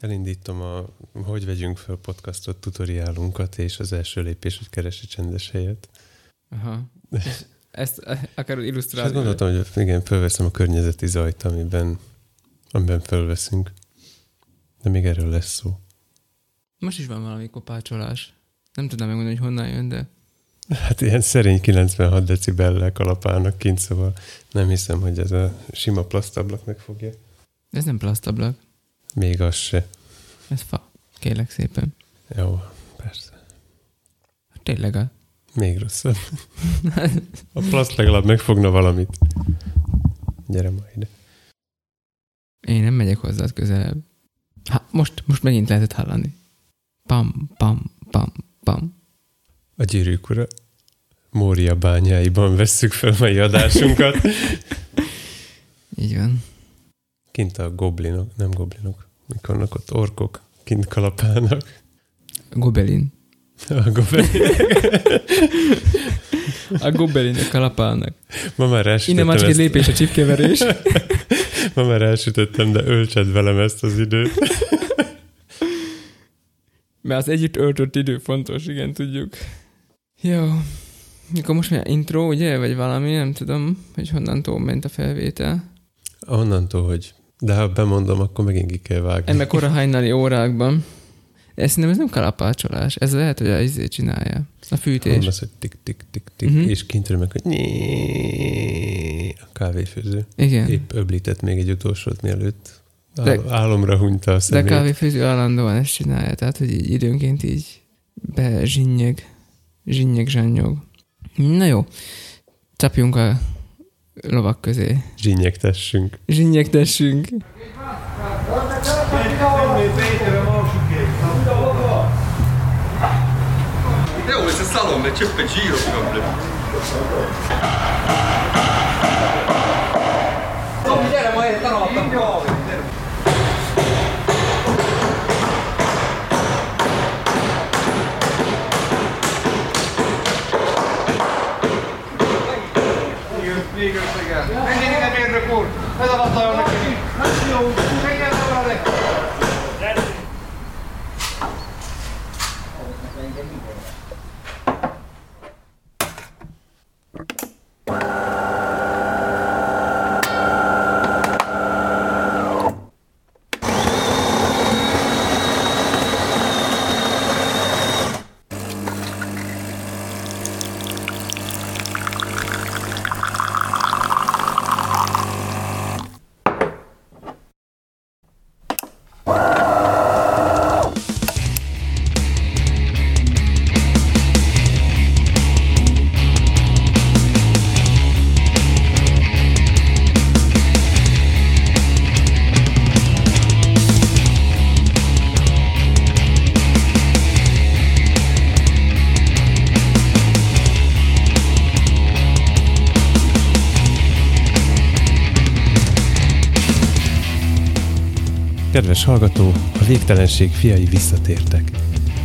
Elindítom a Hogy vegyünk fel podcastot tutoriálunkat, és az első lépés, hogy keresi csendes helyet. Aha. És ezt akarod És illusztrálni? hát gondoltam, hogy igen, fölveszem a környezeti zajt, amiben, amiben fölveszünk. De még erről lesz szó. Most is van valami kopácsolás. Nem tudnám megmondani, hogy honnan jön, de Hát ilyen szerény 96 decibellel kalapálnak kint, szóval nem hiszem, hogy ez a sima plasztablak megfogja. ez nem plasztablak. Még az se. Ez fa. Kérlek szépen. Jó, persze. Tényleg a... Még rosszabb. A plaszt legalább megfogna valamit. Gyere ma ide. Én nem megyek hozzád közelebb. Ha, most, most megint lehetett hallani. Pam, pam, pam, pam. A gyűrűk ura Mória bányáiban vesszük fel mai adásunkat. Így van. Kint a goblinok, nem goblinok, mik vannak ott orkok, kint kalapálnak. Gobelin. A goblinok. A gobelinek kalapálnak. Ma már Innen elsütöttem, már csak egy lépés a csipkeverés. ma már elsütöttem, de öltsed velem ezt az időt. Mert az együtt öltött idő fontos, igen, tudjuk. Jó. Mikor most már intro, ugye? Vagy valami, nem tudom, hogy honnantól ment a felvétel. Onnantól, hogy de ha bemondom, akkor megint ki kell vágni. Emme kora hajnali órákban. Ez szerintem ez nem kalapácsolás. Ez lehet, hogy a izé csinálja. A fűtés. Mondasz, hogy tik-tik-tik-tik, Mhm. és kintről meg, hogy a kávéfőző. Igen. Épp öblített még egy utolsót, mielőtt De- álomra hunyta a De a szemét. kávéfőző állandóan ezt csinálja, tehát hogy így időnként így bezsinnyeg, zsinnyeg zsannyog. Na jó, csapjunk a lovak közé. Zsínyegtessünk. Zsinnyegtessünk. Joo, oli se Salome, Cheppe Giro Gamble. Tiedä, mä Diga-se, Vem direito a meio da cor. Mas a volta é uma caminha. Kedves hallgató, a végtelenség fiai visszatértek.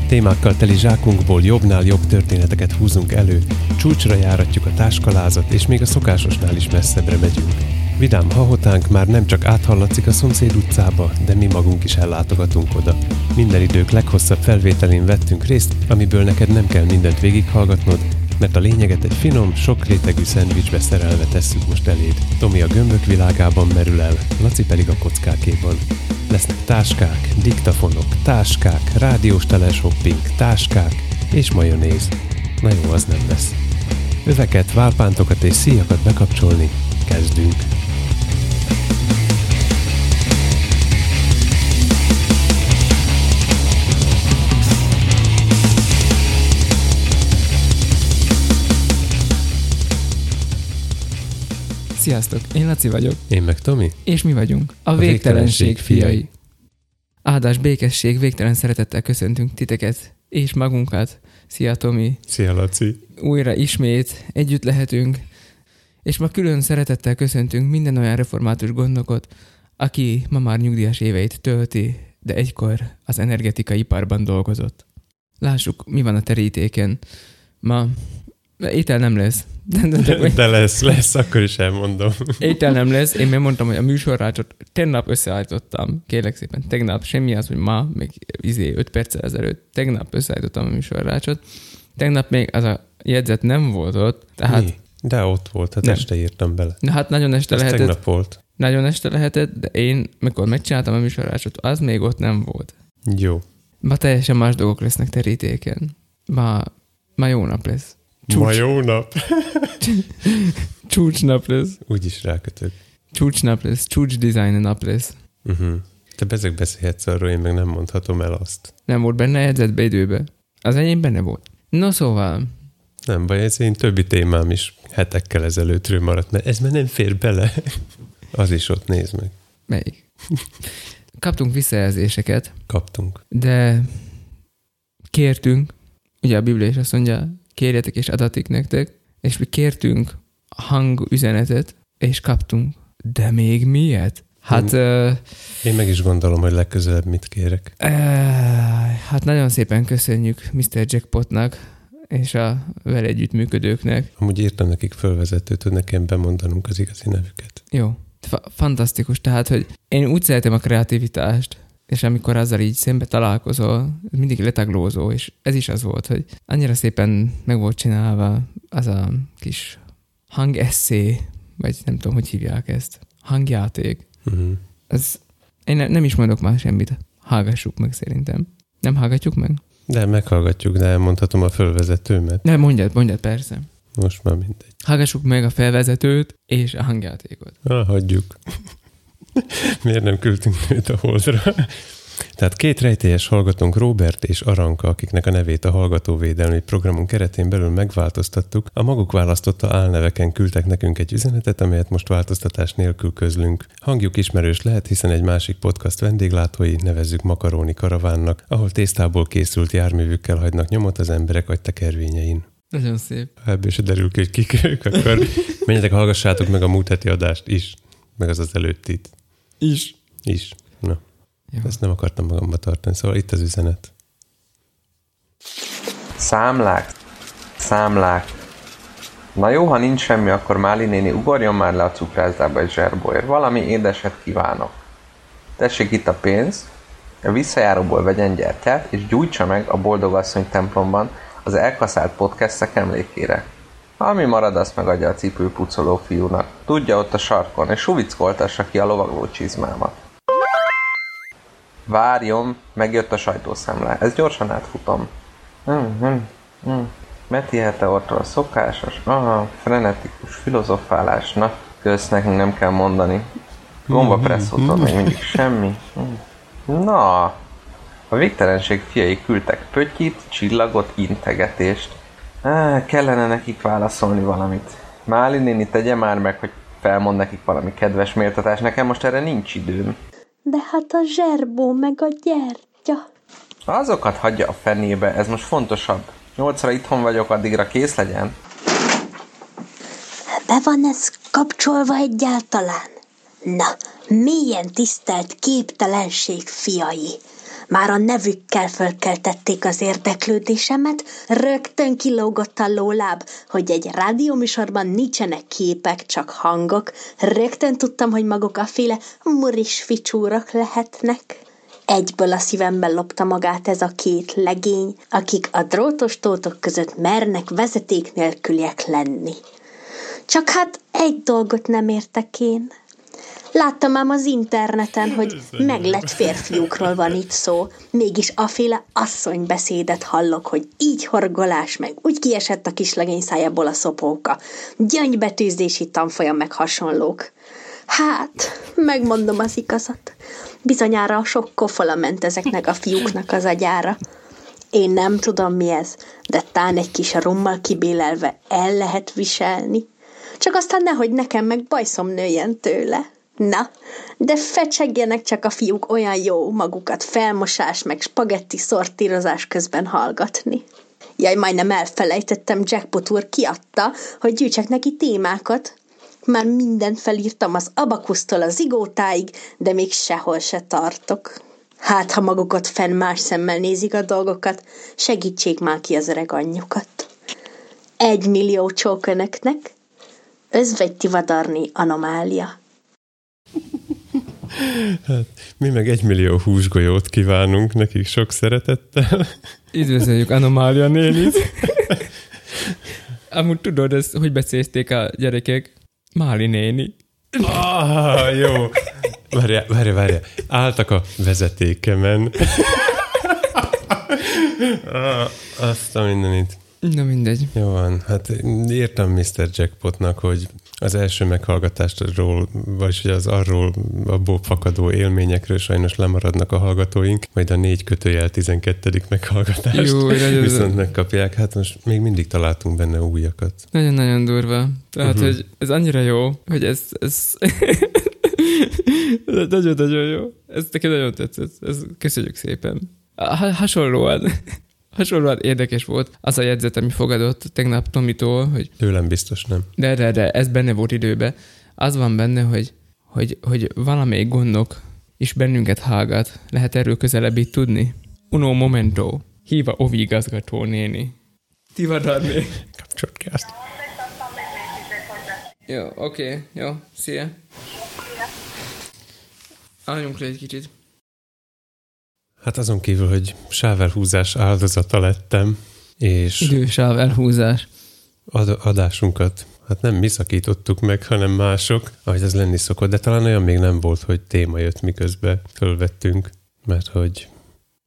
Témákkal teli zsákunkból jobbnál jobb történeteket húzunk elő, csúcsra járatjuk a táskalázat, és még a szokásosnál is messzebbre megyünk. Vidám hahotánk már nem csak áthallatszik a szomszéd utcába, de mi magunk is ellátogatunk oda. Minden idők leghosszabb felvételén vettünk részt, amiből neked nem kell mindent végighallgatnod, mert a lényeget egy finom, sok rétegű szendvicsbe szerelve tesszük most eléd. Tomi a gömbök világában merül el, Laci pedig a kockákéban. Lesznek táskák, diktafonok, táskák, rádiós teleshopping, táskák és majonéz. Na jó, az nem lesz. Öveket, válpántokat és szíjakat bekapcsolni, kezdünk. Sziasztok, én Laci vagyok, Én meg Tomi? és mi vagyunk a, A végtelenség, végtelenség fiai. Áldás, békesség, végtelen szeretettel köszöntünk titeket és magunkat. Szia Tomi, Szia Laci! újra ismét együtt lehetünk, és ma külön szeretettel köszöntünk minden olyan református gondnokot, aki ma már nyugdíjas éveit tölti, de egykor az energetikai iparban dolgozott. Lássuk, mi van a terítéken. Ma Étel nem lesz. De, de, de, lesz, lesz, akkor is elmondom. étel nem lesz. Én megmondtam, hogy a műsorrácsot tegnap összeállítottam. Kérlek szépen, tegnap. Semmi az, hogy ma, még izé 5 perccel ezelőtt. Tegnap összeállítottam a műsorrácsot. Tegnap még az a jegyzet nem volt ott, tehát Mi? De ott volt, hát Nem. este írtam bele. Na hát nagyon este Ez lehetett, tegnap volt. nagyon este lehetett, de én, mikor megcsináltam a műsorrácsot, az még ott nem volt. Jó. Ma teljesen más dolgok lesznek terítéken. Ma, ma jó nap lesz. Csúcs. Ma jó nap. Csúcsnap lesz. Úgyis rákötök. Csúcsnap lesz. Csúcs design nap lesz. Uh-huh. Te bezeg beszélhetsz arról, én meg nem mondhatom el azt. Nem volt benne jegyzetbe időbe. Az enyém benne volt. No szóval, Nem baj, ez én többi témám is hetekkel ezelőttről maradt, mert ez már nem fér bele. Az is ott, nézd meg. melyik? Kaptunk visszajelzéseket, Kaptunk. de kértünk, ugye a Biblia is azt mondja, kérjetek és adatik nektek, és mi kértünk hangüzenetet, és kaptunk. De még miért? Hát, uh, Én meg is gondolom, hogy legközelebb mit kérek. uh, hát nagyon szépen köszönjük Mr. Jackpotnak és a vele együttműködőknek. Amúgy írtam nekik fölvezetőt, hogy nekem bemondanunk az igazi nevüket. Jó. Fa- fantasztikus. Tehát, hogy én úgy szeretem a kreativitást, és amikor azzal így szembe találkozol, ez mindig letaglózó, és ez is az volt, hogy annyira szépen meg volt csinálva az a kis hangesszé, vagy nem tudom, hogy hívják ezt, hangjáték. Uh-huh. Ez, én ne, nem is mondok már semmit. Hallgassuk meg szerintem. Nem hallgatjuk meg? De meghallgatjuk, de elmondhatom a fölvezetőmet. Nem, mondjad, mondjad, persze. Most már mindegy. Hallgassuk meg a felvezetőt és a hangjátékot. Ah, hagyjuk. Miért nem küldtünk őt a holdra? Tehát két rejtélyes hallgatónk, Robert és Aranka, akiknek a nevét a hallgatóvédelmi programunk keretén belül megváltoztattuk, a maguk választotta álneveken küldtek nekünk egy üzenetet, amelyet most változtatás nélkül közlünk. Hangjuk ismerős lehet, hiszen egy másik podcast vendéglátói nevezzük Makaróni Karavánnak, ahol tésztából készült járművükkel hagynak nyomot az emberek agytekervényein. Nagyon szép. Ha ebből se derül ki, hogy kik ők, akkor menjetek, hallgassátok meg a múlt heti adást is, meg az az előttit Is. is. Na, Jó. ezt nem akartam magamba tartani, szóval itt az üzenet. Számlák, számlák. Na jó, ha nincs semmi, akkor Máli néni ugorjon már le a cukrászdába egy zserbóért. Valami édeset kívánok. Tessék itt a pénz, a visszajáróból vegyen gyertyát, és gyújtsa meg a Boldogasszony templomban az elkaszált podcastek emlékére. Ami marad, azt megadja a cipőpucoló fiúnak. Tudja ott a sarkon, és suvickoltassa ki a lovagló csizmámat. Várjon, megjött a sajtószámlá. Ez gyorsan átfutom. Hmm, hmm, hmm. Meti hete ortól szokásos, aha, frenetikus filozofálás, na, kösz nekünk nem kell mondani. Gomba presszótól még mindig semmi. Hmm. Na, a végtelenség fiai küldtek pöttyit, csillagot, integetést. Á, kellene nekik válaszolni valamit. Máli néni tegye már meg, hogy felmond nekik valami kedves méltatás. Nekem most erre nincs időm. De hát a zserbó meg a gyertya. Azokat hagyja a fenébe, ez most fontosabb. Nyolcra itthon vagyok, addigra kész legyen. Be van ez kapcsolva egyáltalán? Na, milyen tisztelt képtelenség fiai. Már a nevükkel fölkeltették az érdeklődésemet, rögtön kilógott a lóláb, hogy egy rádióműsorban nincsenek képek, csak hangok. Rögtön tudtam, hogy maguk a féle muris ficsúrok lehetnek. Egyből a szívemben lopta magát ez a két legény, akik a drótos tótok között mernek vezeték nélküliek lenni. Csak hát egy dolgot nem értek én. Láttam ám az interneten, hogy meglett férfiúkról van itt szó, mégis aféle asszonybeszédet hallok, hogy így horgolás meg, úgy kiesett a kislegény szájából a szopóka, gyöngybetűzési tanfolyam meg hasonlók. Hát, megmondom az igazat. Bizonyára sok kofola ment ezeknek a fiúknak az agyára. Én nem tudom mi ez, de tán egy kis rummal kibélelve el lehet viselni. Csak aztán nehogy nekem meg bajszom nőjen tőle. Na, de fecsegjenek csak a fiúk olyan jó magukat felmosás meg spagetti szortírozás közben hallgatni. Jaj, majdnem elfelejtettem, Jackpot úr kiadta, hogy gyűjtsek neki témákat. Már mindent felírtam az abakusztól a zigótáig, de még sehol se tartok. Hát, ha magukat fenn más szemmel nézik a dolgokat, segítsék már ki az öreg anyjukat. Egy millió csók önöknek. Özvegy Tivadarni anomália. Hát, mi meg egymillió húsgolyót kívánunk nekik sok szeretettel. Üdvözöljük Anomália nénit. Amúgy tudod, ezt, hogy becézték a gyerekek? Máli néni. Ah, jó. Várja, várja, várja. Álltak a vezetékemen. ah, azt a mindenit. Na mindegy. Jó van, hát írtam Mr. Jackpotnak, hogy az első meghallgatástról, vagy hogy az arról abból fakadó élményekről sajnos lemaradnak a hallgatóink, majd a négy kötőjel 12. meghallgatást Jó, viszont megkapják. Hát most még mindig találtunk benne újakat. Nagyon-nagyon durva. Tehát, uh-huh. hogy ez annyira jó, hogy ez... ez... Nagyon-nagyon jó. Ez nekem nagyon tetszett. Ez, köszönjük szépen. Ha, hasonlóan, hasonlóan érdekes volt az a jegyzet, ami fogadott tegnap Tomitól, hogy Tőlem biztos nem. de, de, de, ez benne volt időben. Az van benne, hogy, hogy, hogy valamelyik gondok is bennünket hallgat. Lehet erről közelebb tudni? Uno momento. Híva Ovi igazgató néni. Tivadarni. Kapcsolat ki azt. Jó, oké, okay, jó, szia. Álljunk le egy kicsit. Hát azon kívül, hogy sávelhúzás áldozata lettem, és Idősáv elhúzás. ad- adásunkat hát nem mi szakítottuk meg, hanem mások, ahogy ez lenni szokott, de talán olyan még nem volt, hogy téma jött miközben fölvettünk, mert hogy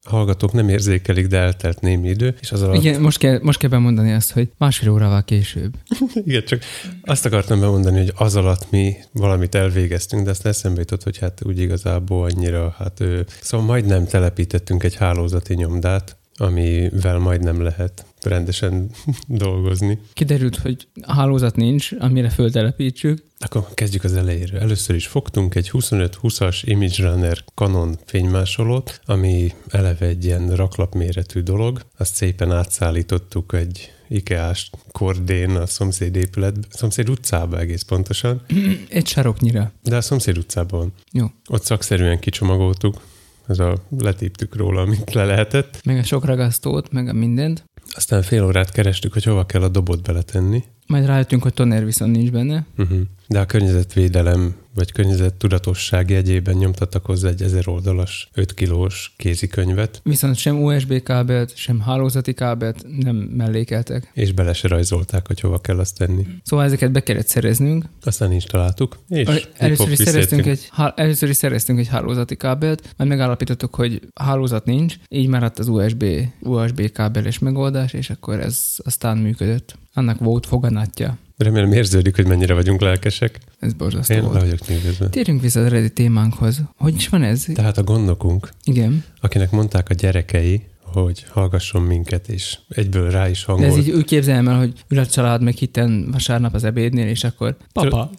hallgatók nem érzékelik, de eltelt némi idő, és az alatt, igen. Most kell, most kell bemondani azt, hogy másfél órával később. igen, csak azt akartam bemondani, hogy az alatt mi valamit elvégeztünk, de azt eszembe jutott, hogy hát úgy igazából annyira, hát ő, szóval majdnem telepítettünk egy hálózati nyomdát, amivel majdnem lehet rendesen dolgozni. Kiderült, hogy hálózat nincs, amire föltelepítsük. Akkor kezdjük az elejéről. Először is fogtunk egy 25-20-as Image Runner Canon fénymásolót, ami eleve egy ilyen raklapméretű dolog. Azt szépen átszállítottuk egy IKEA-s kordén a szomszéd épület, szomszéd utcába egész pontosan, Egy saroknyira. de a szomszéd utcában. Jó. Ott szakszerűen kicsomagoltuk, ez a letéptük róla, amit le lehetett. Meg a sok ragasztót, meg a mindent. Aztán fél órát kerestük, hogy hova kell a dobot beletenni. Majd rájöttünk, hogy toner viszont nincs benne. Uh-huh. De a környezetvédelem vagy környezettudatosság jegyében nyomtattak hozzá egy ezer oldalas, 5 kilós kézikönyvet, Viszont sem USB kábelt, sem hálózati kábelt nem mellékeltek. és bele se rajzolták, hogy hova kell azt tenni. Szóval ezeket be kellett szereznünk. Aztán instaláltuk, és Először is, szereztünk egy, há- először is szereztünk egy hálózati kábelt, majd megállapítottuk, hogy hálózat nincs, így maradt az USB, USB kábeles megoldás, és akkor ez aztán működött. Annak volt foganatja. Remélem érződik, hogy mennyire vagyunk lelkesek. Ez borzasztó Én volt. vagyok nyűgözve. Térjünk vissza az eredeti témánkhoz. Hogy is van ez? Tehát a gondnokunk, Igen. akinek mondták a gyerekei, hogy hallgasson minket, és egyből rá is De hangolt. ez így úgy képzelem el, hogy ül a család meg hitten vasárnap az ebédnél, és akkor papa,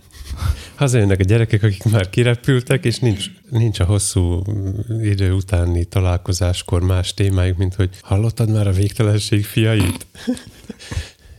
Hazajönnek a gyerekek, akik már kirepültek, és nincs, nincs a hosszú idő utáni találkozáskor más témájuk, mint hogy hallottad már a végtelenség fiait?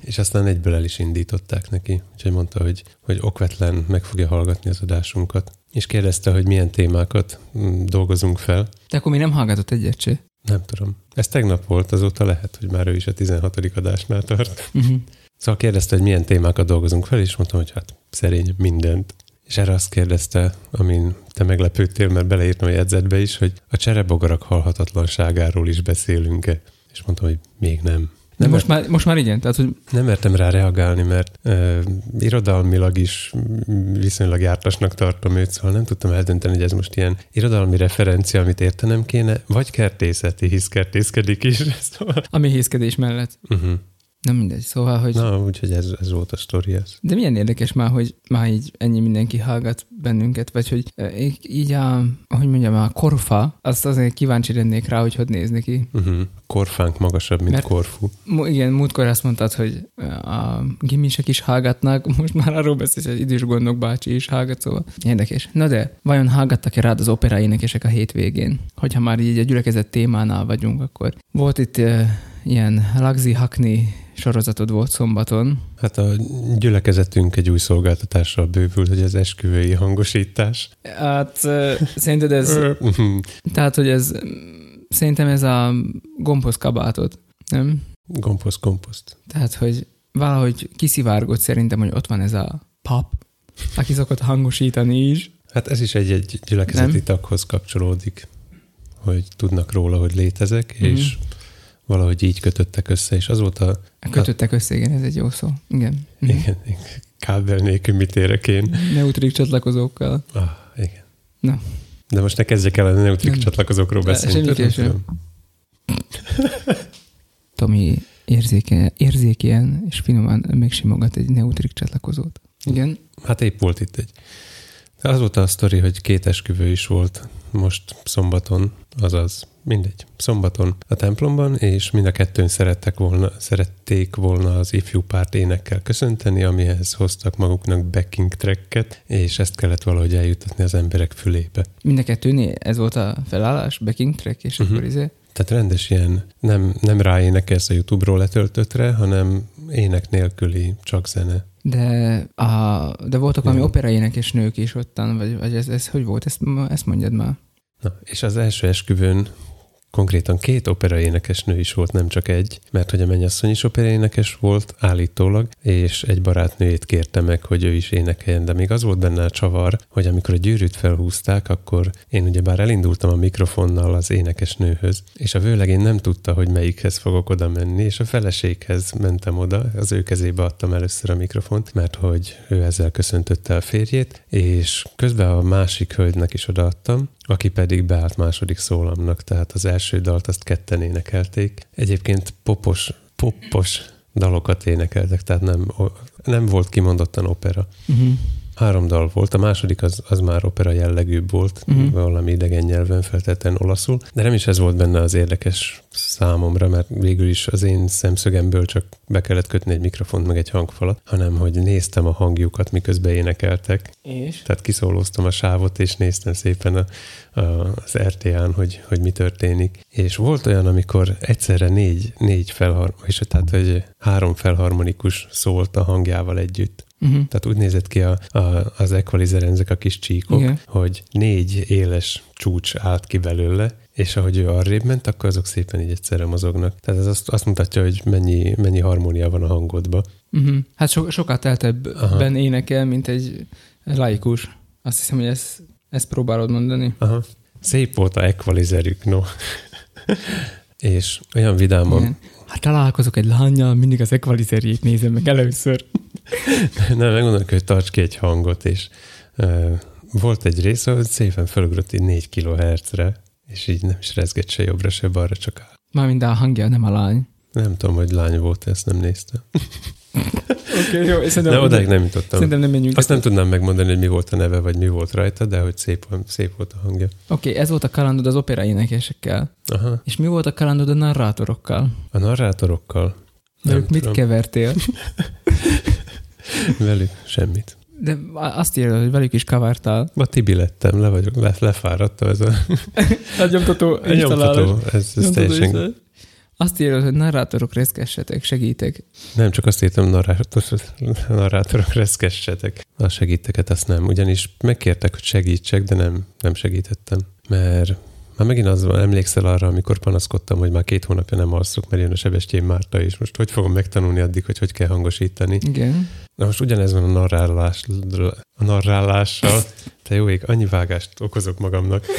És aztán egyből el is indították neki. Úgyhogy mondta, hogy, hogy okvetlen meg fogja hallgatni az adásunkat. És kérdezte, hogy milyen témákat mm, dolgozunk fel. de akkor még nem hallgatott egyet se. Nem tudom. Ez tegnap volt, azóta lehet, hogy már ő is a 16. adásnál tart. Uh-huh. Szóval kérdezte, hogy milyen témákat dolgozunk fel, és mondtam, hogy hát szerény mindent. És erre azt kérdezte, amin te meglepődtél, mert beleírtam a jegyzetbe is, hogy a cserebogarak halhatatlanságáról is beszélünk-e. És mondtam, hogy még nem. De Nem, most már, most már igen, tehát hogy nem mertem rá reagálni, mert ö, irodalmilag is mm, viszonylag jártasnak tartom őt, szóval nem tudtam eldönteni, hogy ez most ilyen irodalmi referencia, amit értenem kéne, vagy kertészeti, hisz kertészkedik is. Szóval, a méhészkedés mellett. uh-huh. Nem mindegy, szóval, hogy... Na, úgyhogy ez, ez volt a sztori. Ez. De milyen érdekes már, hogy már így ennyi mindenki hallgat bennünket, vagy hogy eh, így a, hogy mondjam, a korfa, azt azért kíváncsi lennék rá, hogy hogy néz neki. Uh-huh. Korfánk magasabb, mint Mert- Korfu. Mo- igen, múltkor azt mondtad, hogy a gimisek is hallgatnak, most már arról beszélsz, hogy idős gondok bácsi is hallgat, szóval érdekes. Na de, vajon hallgattak-e rád az opera énekesek a hétvégén? Hogyha már így a gyülekezet témánál vagyunk, akkor volt itt uh, ilyen Lagzi Hakni sorozatod volt szombaton, Hát a gyülekezetünk egy új szolgáltatással bővült, hogy az esküvői hangosítás. Hát szerinted ez, Mhm. tehát, hogy ez, szerintem ez a gompoz kabátod, nem? Gomposzt, komposzt. Tehát, hogy valahogy kiszivárgott szerintem, hogy ott van ez a pap, aki szokott hangosítani is. Hát ez is egy-egy gyülekezeti Nem? taghoz kapcsolódik, hogy tudnak róla, hogy létezek, Mhm. és valahogy így kötöttek össze, és azóta Kötöttek össze, igen, ez egy jó szó. Igen. Mhm. igen, kábel nélkül mit érek én. Neutrik csatlakozókkal. Ah, igen. Na. De most ne kezdjek el a neutrik Nem. csatlakozókról beszélni. Tomi érzéke, érzékien és finoman megsimogat egy neutrik csatlakozót. Igen. Hát épp volt itt egy. Az volt a sztori, hogy két esküvő is volt most szombaton, azaz mindegy, szombaton a templomban, és mind a kettőn szerettek volna, szerették volna az ifjú párt énekkel köszönteni, amihez hoztak maguknak backing tracket, és ezt kellett valahogy eljutatni az emberek fülébe. Mind a kettőnél ez volt a felállás, backing track, és Mhm. akkor izé. Tehát rendes ilyen, nem, nem ráénekelsz a YouTube-ról letöltöttre, hanem ének nélküli, csak zene. De, a, de voltak valami Jó. operaénekes nők is ottan, vagy, vagy ez, ez hogy volt? Ezt, ezt mondjad már. Na, és az első esküvőn konkrétan két operaénekes nő is volt, nem csak egy, mert hogy a mennyasszony is operaénekes volt állítólag, és egy barátnőjét kérte meg, hogy ő is énekeljen, de még az volt benne a csavar, hogy amikor a gyűrűt felhúzták, akkor én ugyebár elindultam a mikrofonnal az énekes nőhöz, és a vőlegény nem tudta, hogy melyikhez fogok oda menni, és a feleséghez mentem oda, az ő kezébe adtam először a mikrofont, mert hogy ő ezzel köszöntötte a férjét, és közben a másik hölgynek is odaadtam, aki pedig beállt második szólamnak, tehát az első dalt azt ketten énekelték. Egyébként popos, poppos dalokat énekeltek, tehát nem, nem volt kimondottan opera. Uh-huh. Három dal volt, a második az, az már opera jellegűbb volt, uh-huh. valami idegen nyelven feltétlenül olaszul, de nem is ez volt benne az érdekes számomra, mert végül is az én szemszögemből csak be kellett kötni egy mikrofont meg egy hangfalat, hanem hogy néztem a hangjukat, miközben énekeltek, És? tehát kiszólóztam a sávot, és néztem szépen a, a, az RTA-n, hogy, hogy mi történik. És volt olyan, amikor egyszerre négy, négy felhar, és tehát, hogy három felharmonikus szólt a hangjával együtt. Uh-huh. Tehát úgy nézett ki a, a, az equalizeren, ezek a kis csíkok, Igen. hogy négy éles csúcs állt ki belőle, és ahogy ő arrébb ment, akkor azok szépen így egyszerre mozognak. Tehát ez azt, azt mutatja, hogy mennyi, mennyi harmónia van a hangodban. Uh-huh. Hát so, sokat Aha. teltebben énekel, mint egy laikus. Azt hiszem, hogy ezt, ezt próbálod mondani. Aha. Szép volt a equalizerük, no. és olyan vidáman, Igen. Hát találkozok egy lányjal, mindig az equalizerjét nézem meg először. Nem, megmondom, hogy tarts ki egy hangot, és uh, volt egy rész, ahol szépen fölugrott így 4 kHz-re, és így nem is rezgett se jobbra, se balra, csak áll. Mármint a hangja, nem a lány. Nem tudom, hogy lány volt, ezt nem néztem. Oké, okay, jó. Szerintem, De odáig nem jutottam. Szerintem nem menjünk. Azt nem tudnám megmondani, hogy mi volt a neve, vagy mi volt rajta, de hogy szép, szép volt a hangja. Oké, okay, ez volt a kalandod az opera énekesekkel. Aha. És mi volt a kalandod a narrátorokkal? A narrátorokkal Nem Velük mit kevertél? velük semmit. De azt írja, hogy velük is kavartál. Ma Tibi lettem, le vagyok, le, lefáradtam ez a, A nyomtató, a nyomtató. Ez, ez teljesen, Azt írja, hogy narrátorok reszkessetek, segítek. nem csak azt írtam, narrátor, narrátorok reszkessetek. A segíteket azt nem, ugyanis megkértek, hogy segítsek, de nem, nem segítettem. Mert már megint az van, emlékszel arra, amikor panaszkodtam, hogy már két hónapja nem alszok, mert jön a Sebestyén Márta, és most hogy fogom megtanulni addig, hogy hogy kell hangosítani. Igen. Na most ugyanez van a narrálás, a narrálással. Te jó ég, annyi vágást okozok magamnak.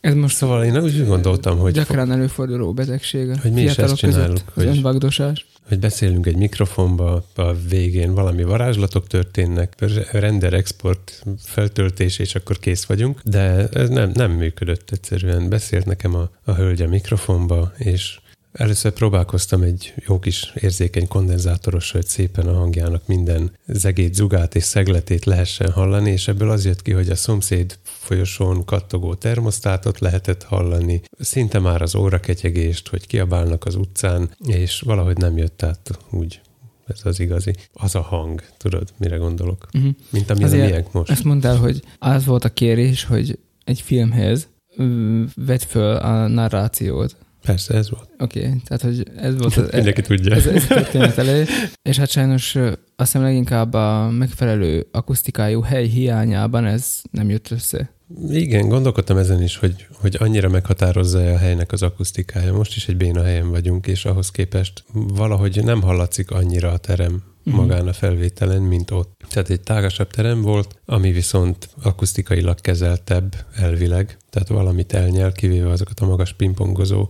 Ez most Szóval én úgy gondoltam, hogy, gyakran előforduló betegség a Hogy mi is ezt között, az hogy- önvagdosás. hogy beszélünk egy mikrofonba, a végén valami varázslatok történnek, render export feltöltés, és akkor kész vagyunk, de ez nem, nem működött egyszerűen. Beszélt nekem a, a hölgy a mikrofonba, és Először próbálkoztam egy jó kis érzékeny kondenzátoros, hogy szépen a hangjának minden zegét, zugát és szegletét lehessen hallani, és ebből az jött ki, hogy a szomszéd folyosón kattogó termosztátot lehetett hallani, szinte már az óraketyegést, hogy kiabálnak az utcán, és valahogy nem jött át úgy ez az igazi. Az a hang, tudod, mire gondolok? Uh-huh. Mint amilyen Azért miénk most. Ezt mondd el, hogy az volt a kérés, hogy egy filmhez vedd föl a narrációt. Persze, ez volt. Oké, okay, tehát hogy ez volt az, Mindenki tudja. ez, ez a történet elé, és hát sajnos azt hiszem leginkább a megfelelő akusztikájú hely hiányában ez nem jött össze. Igen, gondolkodtam ezen is, hogy, hogy annyira meghatározza a helynek az akusztikája. Most is egy béna helyen vagyunk, és ahhoz képest valahogy nem hallatszik annyira a terem uh-huh. magán a felvételen, mint ott. Tehát egy tágasabb terem volt, ami viszont akusztikailag kezeltebb elvileg, tehát valamit elnyel, kivéve azokat a magas pingpongozó,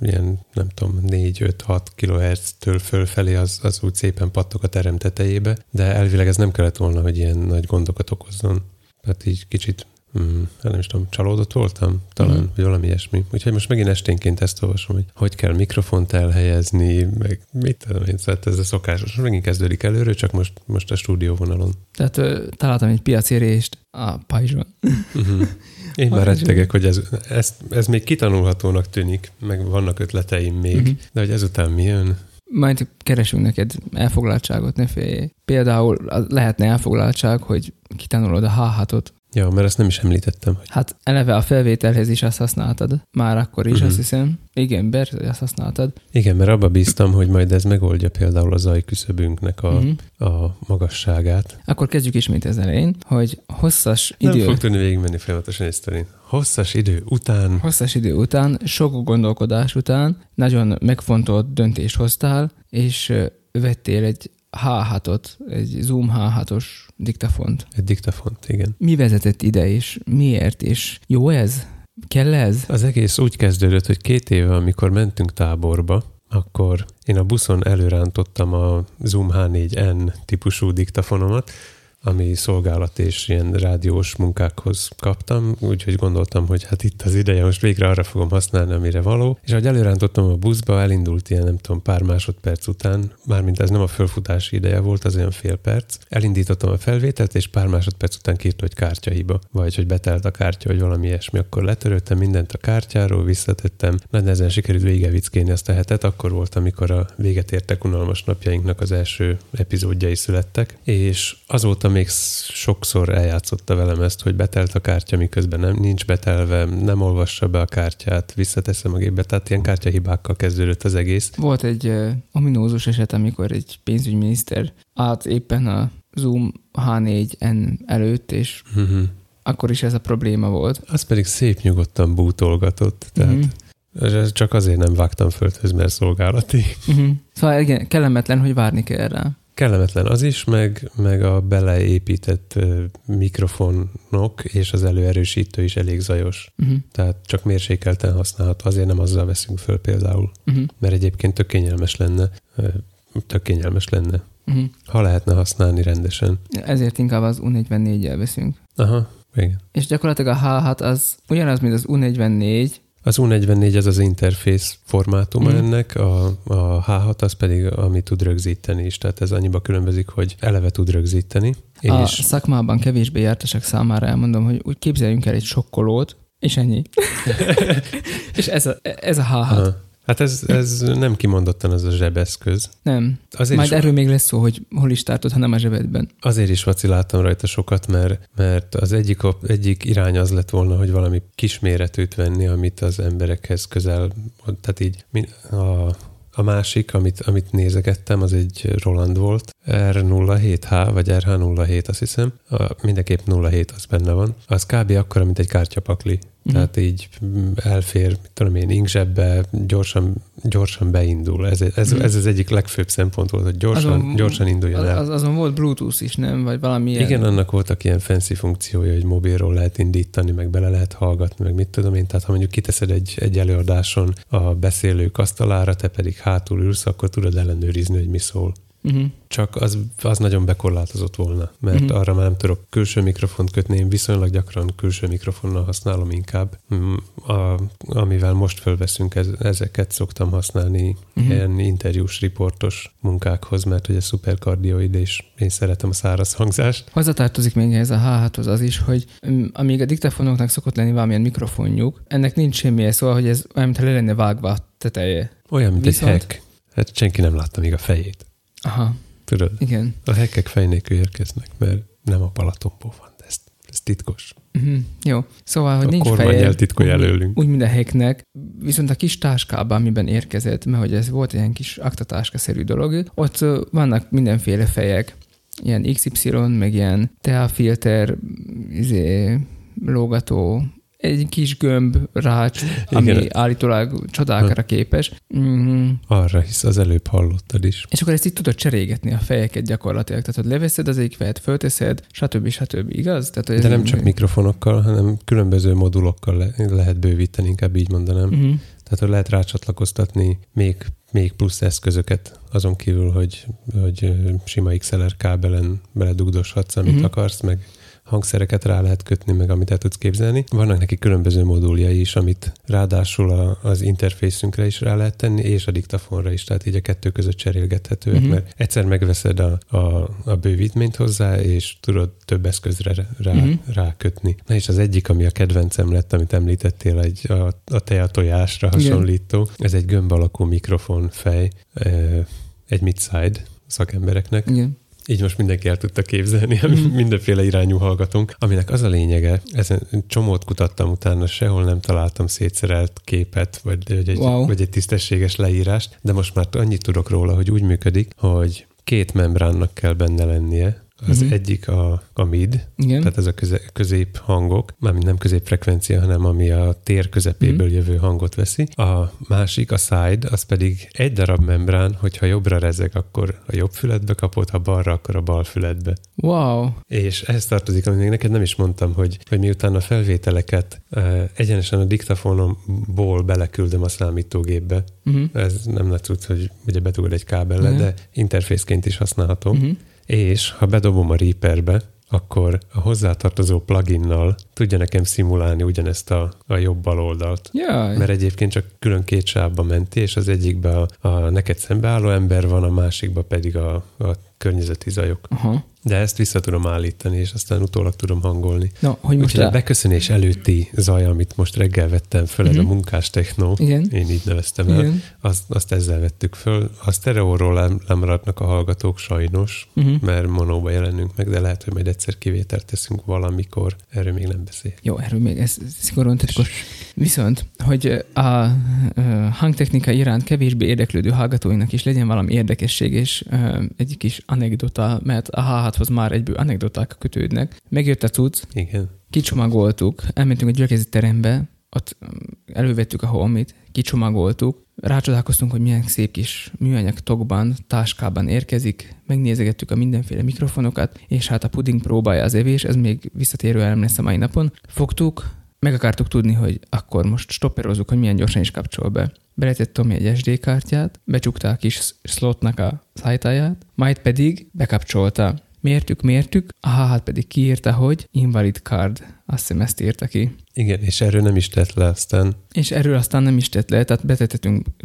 ilyen nem tudom, 4-5-6 kHz-től fölfelé, az, az úgy szépen pattog a terem tetejébe, de elvileg ez nem kellett volna, hogy ilyen nagy gondokat okozzon. Tehát így kicsit Hmm, nem is tudom, csalódott voltam? Talán, mm. vagy valami ilyesmi. Úgyhogy most megint esténként ezt olvasom, hogy hogy kell mikrofont elhelyezni, meg mit tudom én, szóval ez a szokásos. Megint kezdődik előre, csak most, most a stúdióvonalon. Tehát ö, találtam egy piacérést a pajzson. Uh-huh. Én már rettegek, hogy ez, ez, ez még kitanulhatónak tűnik, meg vannak ötleteim még, uh-huh. de hogy ezután mi jön? Majd keresünk neked elfoglaltságot, ne félj. Például lehetne elfoglaltság, hogy kitanulod a H6-ot, Ja, mert ezt nem is említettem. Hogy... Hát eleve a felvételhez is azt használtad. Már akkor is, uh-huh. azt hiszem. Igen, Bert, azt használtad. Igen, mert abba bíztam, hogy majd ez megoldja például a zajküszöbünknek a, uh-huh. a magasságát. Akkor kezdjük ismét az elején, hogy hosszas nem idő... fog tudni végigmenni folyamatosan egy Hosszas idő után... Hosszas idő után, sok gondolkodás után nagyon megfontolt döntést hoztál, és vettél egy H6-ot, egy Zoom H6-os diktafont. Egy diktafont, igen. Mi vezetett ide, és miért, és jó ez? Kell ez? Az egész úgy kezdődött, hogy két éve, amikor mentünk táborba, akkor én a buszon előrántottam a Zoom H4N típusú diktafonomat, ami szolgálat és ilyen rádiós munkákhoz kaptam, úgyhogy gondoltam, hogy hát itt az ideje, most végre arra fogom használni, amire való. És ahogy előrántottam a buszba, elindult ilyen nem tudom, pár másodperc után, mármint ez nem a fölfutási ideje volt, az olyan fél perc. Elindítottam a felvételt, és pár másodperc után kírt, hogy kártyahiba, vagy hogy betelt a kártya, vagy valami ilyesmi. Akkor letöröltem mindent a kártyáról, visszatettem, nagy ezen sikerült végevickéni azt a hetet, akkor volt, amikor a véget értek unalmas napjainknak az első epizódjai születtek, és azóta még sokszor eljátszotta velem ezt, hogy betelt a kártya, miközben nem, nincs betelve, nem olvassa be a kártyát, visszateszem a gépbe, tehát ilyen kártyahibákkal kezdődött az egész. Volt egy uh, ominózus eset, amikor egy pénzügyminiszter állt éppen a Zoom H4N előtt, és uh-huh. akkor is ez a probléma volt. Az pedig szép nyugodtan bútolgatott, tehát uh-huh. Csak azért nem vágtam földhöz, mert szolgálati. Uh-huh. Szóval igen, kellemetlen, hogy várni kell rá. Kellemetlen az is, meg, meg a beleépített mikrofonok és az előerősítő is elég zajos. Uh-huh. Tehát csak mérsékelten használható, azért nem azzal veszünk föl például. Uh-huh. Mert egyébként tök kényelmes lenne, tök kényelmes lenne, uh-huh. ha lehetne használni rendesen. Ezért inkább az U44-jel veszünk. Aha, igen. És gyakorlatilag a H6 az ugyanaz, mint az U44, az U44 az az interfész formátuma mm. ennek, a, a H6 az pedig, ami tud rögzíteni is, tehát ez annyiba különbözik, hogy eleve tud rögzíteni. A és... szakmában kevésbé jártasak számára elmondom, hogy úgy képzeljünk el egy sokkolót, és ennyi. és ez a, ez a H6. Aha. Hát ez, ez nem kimondottan az a zsebeszköz. Nem. Azért Majd is, erről még lesz szó, hogy hol is tartod, ha nem a zsebedben. Azért is vaciláltam rajta sokat, mert, mert az egyik, egyik irány az lett volna, hogy valami kisméretűt venni, amit az emberekhez közel, tehát így a, a másik, amit, amit nézegettem, az egy Roland volt, R07H, vagy RH07, azt hiszem. A, mindenképp 07 az benne van. Az kb. akkora, mint egy kártyapakli. Uh-huh. Tehát így elfér, mit tudom én, inkzsebbe, gyorsan, gyorsan beindul. Ez, ez, uh-huh. ez az egyik legfőbb szempont volt, hogy gyorsan, azon, gyorsan induljon el. Az, azon volt Bluetooth is, nem? Vagy valami ilyen? Igen, annak voltak ilyen fancy funkciója, hogy mobilról lehet indítani, meg bele lehet hallgatni, meg mit tudom én. Tehát ha mondjuk kiteszed egy, egy előadáson a beszélők asztalára, te pedig hátul ülsz, akkor tudod ellenőrizni, hogy mi szól. Uh-huh. Csak az, az nagyon bekorlátozott volna, mert uh-huh. arra már nem tudok külső mikrofont kötni, én viszonylag gyakran külső mikrofonnal használom inkább. Mm, a, amivel most fölveszünk, ez, ezeket szoktam használni uh-huh. ilyen interjús, riportos munkákhoz, mert ugye szuperkardioid, és én szeretem a száraz hangzást. Hozzátartozik még ez a H6-hoz az is, hogy mm, amíg a diktafonoknak szokott lenni valamilyen mikrofonjuk, ennek nincs semmi szóval, hogy ez olyan, mintha le lenne vágva a teteje. Olyan, mint Viszont... egy hack. Hát senki nem látta még a fejét. Aha. Tudod? Igen. A hekek fej nélkül érkeznek, mert nem a Palatonból van, de ez, ez titkos. Uh-huh. Jó. Szóval, hogy a nincs feje. titkolja előlünk. Úgy, mint a heknek, viszont a kis táskában, amiben érkezett, mert hogy ez volt ilyen kis aktatáska-szerű dolog, ott vannak mindenféle fejek, ilyen XY, meg ilyen teafilter, izé, lógató, egy kis gömb rács, ami Igen. állítólag csodákra képes. Mm, Arra hisz, az előbb hallottad is. és akkor ezt így tudod cserégetni a fejeket gyakorlatilag. Tehát, hogy leveszed az egyik fejet, fölteszed, stb. stb. Igaz? Tehát, hogy De nem csak mikrofonokkal, hanem különböző modulokkal le, lehet bővíteni, inkább így mondanám. Mhm. Tehát, hogy lehet rácsatlakoztatni még, még plusz eszközöket, azon kívül, hogy, hogy sima XLR kábelen beledugdoshatsz, amit uh-huh. akarsz, meg hangszereket rá lehet kötni, meg amit el tudsz képzelni. Vannak neki különböző moduljai is, amit ráadásul a, az interfészünkre is rá lehet tenni, és a diktafonra is, tehát így a kettő között cserélgethetőek, Mhm. uh-huh. mert egyszer megveszed a, a, a bővítményt hozzá, és tudod több eszközre rá, Mhm. uh-huh. rákötni. Na és az egyik, ami a kedvencem lett, amit említettél, egy, a, a tea tojásra Igen. hasonlító, ez egy gömb alakú mikrofonfej, ö, egy mid-side szakembereknek, Igen. Így most mindenki el tudta képzelni, mindenféle irányú hallgatónk, aminek az a lényege, ezen csomót kutattam utána, sehol nem találtam szétszerelt képet, vagy, vagy, egy, Wow. vagy egy tisztességes leírást, de most már annyit tudok róla, hogy úgy működik, hogy két membránnak kell benne lennie, az mm-hmm. egyik a, a mid, Igen. tehát ez a köze, közép hangok, mármint nem középfrekvencia, hanem ami a tér közepéből mm. jövő hangot veszi. A másik, a side, az pedig egy darab membrán, hogyha jobbra rezeg, akkor a jobb füledbe kapod, ha balra, akkor a bal füledbe. Wow. És ehhez tartozik, amit még neked nem is mondtam, hogy, hogy miután a felvételeket uh, egyenesen a diktafonomból beleküldöm a számítógépbe, Uh-huh. ez nem tudsz, hogy ugye betugod egy kábellel, Mhm. de interfészként is használhatom. Uh-huh. És ha bedobom a Reaperbe, akkor a hozzátartozó pluginnal tudja nekem szimulálni ugyanezt a, a jobb-bal oldalt. Jaj. Mert egyébként csak külön két sávba menti, és az egyikben a, a neked szembeálló ember van, a másikban pedig a, a környezeti zajok. Aha. De ezt vissza tudom állítani, és aztán utólag tudom hangolni. No, hogy most Úgyhogy a beköszönés előtti zaj, amit most reggel vettem föl, ez Mhm. a munkás technó, Igen. én így neveztem el, Igen. azt, azt ezzel vettük föl. A sztereóról nem, nem maradnak a hallgatók sajnos, Uh-huh. mert monóba jelenünk meg, de lehet, hogy majd egyszer kivételt teszünk valamikor, erről még nem beszél. Jó, erről még ez szigorúan titkos. Viszont, hogy a ö, hangtechnika iránt kevésbé érdeklődő hallgatóinak is legyen valami érdekesség, és egy kis anekdota, mert a H6-hoz már egyből anekdoták kötődnek. Megjött a cucc, Igen. kicsomagoltuk, elmentünk a gyülekezeti terembe, ott ö, elővettük a holmit, kicsomagoltuk, rácsodálkoztunk, hogy milyen szép kis műanyag tokban, táskában érkezik, megnézegettük a mindenféle mikrofonokat, és hát a puding próbálja az evés, ez még visszatérő elem lesz a mai napon. Fogtuk, meg akartuk tudni, hogy akkor most stopperozzuk, hogy milyen gyorsan is kapcsol be. Beletett Tomi egy SD kártyát, becsukta a kis slotnak a szájtáját, majd pedig bekapcsolta. Mértük, mértük, a H6 pedig kiírta, hogy invalid card. Azt hiszem ezt írta ki. Igen, és erről nem is tett le aztán. És erről aztán nem is tett le, tehát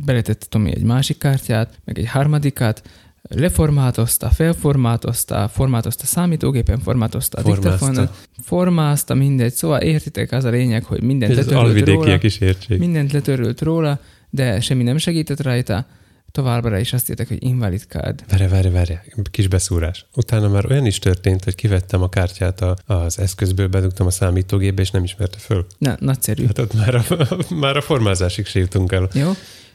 beletett Tomi egy másik kártyát, meg egy harmadikat, leformátozta, felformátozta, formátozta számítógépen, formátozta a diktafonon, formázta mindegy, szóval értitek, az a lényeg, hogy mindent Ez róla, is értség. mindent letörölt róla, de semmi nem segített rajta, továbbra is azt írták, hogy invalid card. Várj, várj, várj, kis beszúrás. Utána már olyan is történt, hogy kivettem a kártyát a, az eszközből, bedugtam a számítógépbe, és nem ismerte föl. Na, nagyszerű. Hát ott már a, már a formázásig se jutunk el. Jó?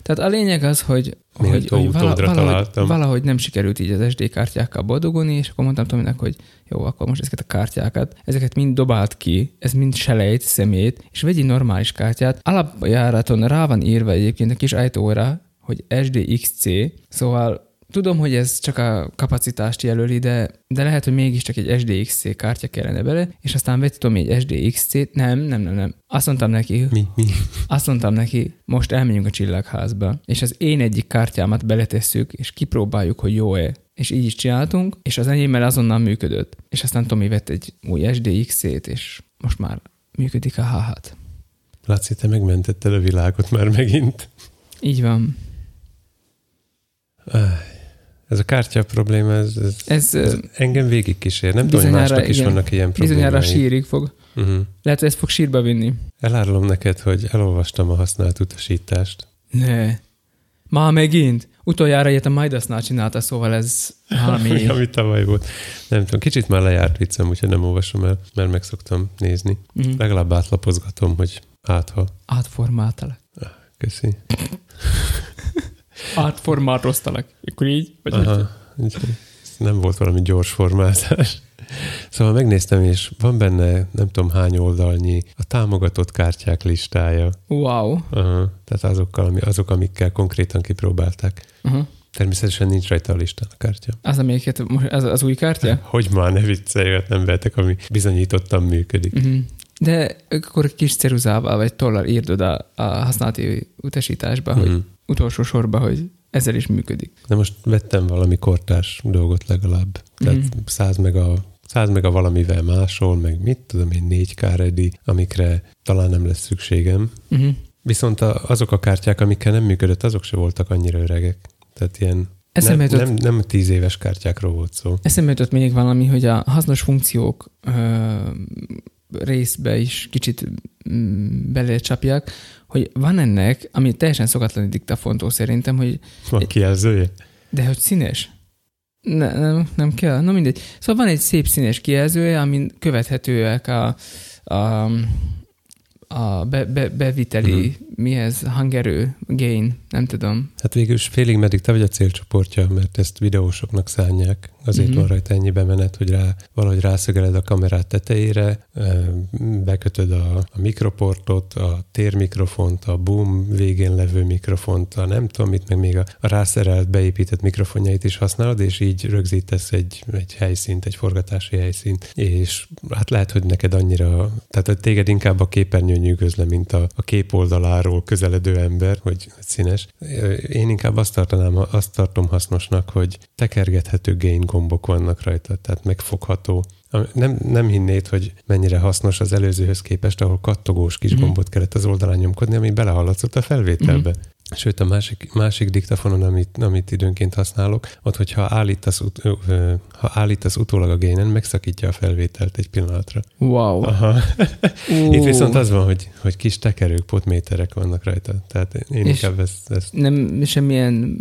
Tehát a lényeg az, hogy, hogy, hogy vala, valahogy, találtam. valahogy nem sikerült így az SD kártyákkal boldogulni, és akkor mondtam Tominak, hogy jó, akkor most ezeket a kártyákat, ezeket mind dobált ki, ez mind selejt, szemét, és vegy egy normális kártyát. Alapjáraton rá van írva egyébként a kis ajtóra, hogy SDXC, szóval tudom, hogy ez csak a kapacitást jelöli, de, de lehet, hogy mégiscsak egy SDXC kártya kellene bele, és aztán vett Tomi egy SDXC-t, nem, nem, nem, nem. Azt mondtam neki, Mi? Mi? azt mondtam neki, most elmegyünk a csillagházba, és az én egyik kártyámat beletesszük, és kipróbáljuk, hogy jó-e. És így is csináltunk, és az enyémmel azonnal működött. És aztán Tomi vett egy új SDX-ét, és most már működik a H6. Laci, te megmentetted a világot már megint. Így van. Ez a kártya probléma, ez, ez, Ez, ez ez engem végig kísér. Nem tudom, hogy bizonyára, másnak is igen. vannak ilyen bizonyára problémái. sírig fog. Uh-huh. Lehet, hogy ezt fog sírba vinni. Elárulom neked, hogy elolvastam a használt utasítást. Ne. Már megint. Utoljára ilyet a Majdasznál csinálta, szóval ez valami... Ami tavaly volt. Nem tudom, kicsit már lejárt viccem, úgyhogy nem olvasom el, mert meg szoktam nézni. Mhm. Legalább átlapozgatom, hogy átha. Átformáltalak. Köszi. Átformátoztalak. Akkor így? Vagy? Aha. Ez nem volt valami gyors formázás. Szóval megnéztem, és van benne nem tudom hány oldalnyi a támogatott kártyák listája. Wow. Aha, tehát azokkal, ami, azok, amikkel konkrétan kipróbálták. Uh-huh. Természetesen nincs rajta a listán a kártya. Az, amelyiket, az, az új kártya? Hogy már ne viccelj, nem vettek, ami bizonyítottan működik. Uh-huh. De akkor kis ceruzával vagy tollal írd oda a használati utasításba, Mhm. hogy utolsó sorba, hogy ezzel is működik. De most vettem valami kortárs dolgot legalább. Tehát Mhm. 100 meg a 100 meg a valamivel másol, meg mit tudom én, 4K ready, amikre talán nem lesz szükségem. Uh-huh. Viszont a, azok a kártyák, amikkel nem működött, azok se voltak annyira öregek. Tehát ilyen nem, jutott, nem, nem tíz éves kártyákról volt szó. eszembe jutott még valami, hogy a hasznos funkciók ö, részbe is kicsit mm, belecsapjak, hogy van ennek, ami teljesen szokatlan egy diktafontól szerintem, hogy Van kijelzője? De hogy színes? Ne, nem, nem kell. Na mindegy. Szóval van egy szép színes kijelzője, amin követhetőek a, a, a be, be, beviteli, uh-huh. mi ez, hangerő, gain, nem tudom. Hát végül is félig meddig te vagy a célcsoportja, mert ezt videósoknak szánják. Azért Mhm. van rajta ennyi bemenet, hogy rá, valahogy rászögeled a kamerát tetejére, bekötöd a, a mikroportot, a térmikrofont, a boom végén levő mikrofont, a nem tudom mit, meg még a, a rászerelt, beépített mikrofonjait is használod, és így rögzítesz egy, egy helyszínt, egy forgatási helyszínt, és hát lehet, hogy neked annyira, tehát téged inkább a képernyő nyűgöz le, mint a, a kép oldaláról közeledő ember, hogy színes. Én inkább azt, tartanám, azt tartom hasznosnak, hogy tekergethető gain gombok vannak rajta, tehát megfogható. Nem, nem hinnéd, hogy mennyire hasznos az előzőhöz képest, ahol kattogós kis Mhm. gombot kellett az oldalán nyomkodni, ami belehallatszott a felvételbe. Sőt, a másik, másik diktafonon, amit, amit időnként használok, ott, hogyha állítasz, ut, ö, ha állítasz utólag a gainen, megszakítja a felvételt egy pillanatra. Wow. Aha. Itt viszont az van, hogy, hogy kis tekerők, potméterek vannak rajta. Tehát én És- inkább ezt, ezt Nem, semmilyen,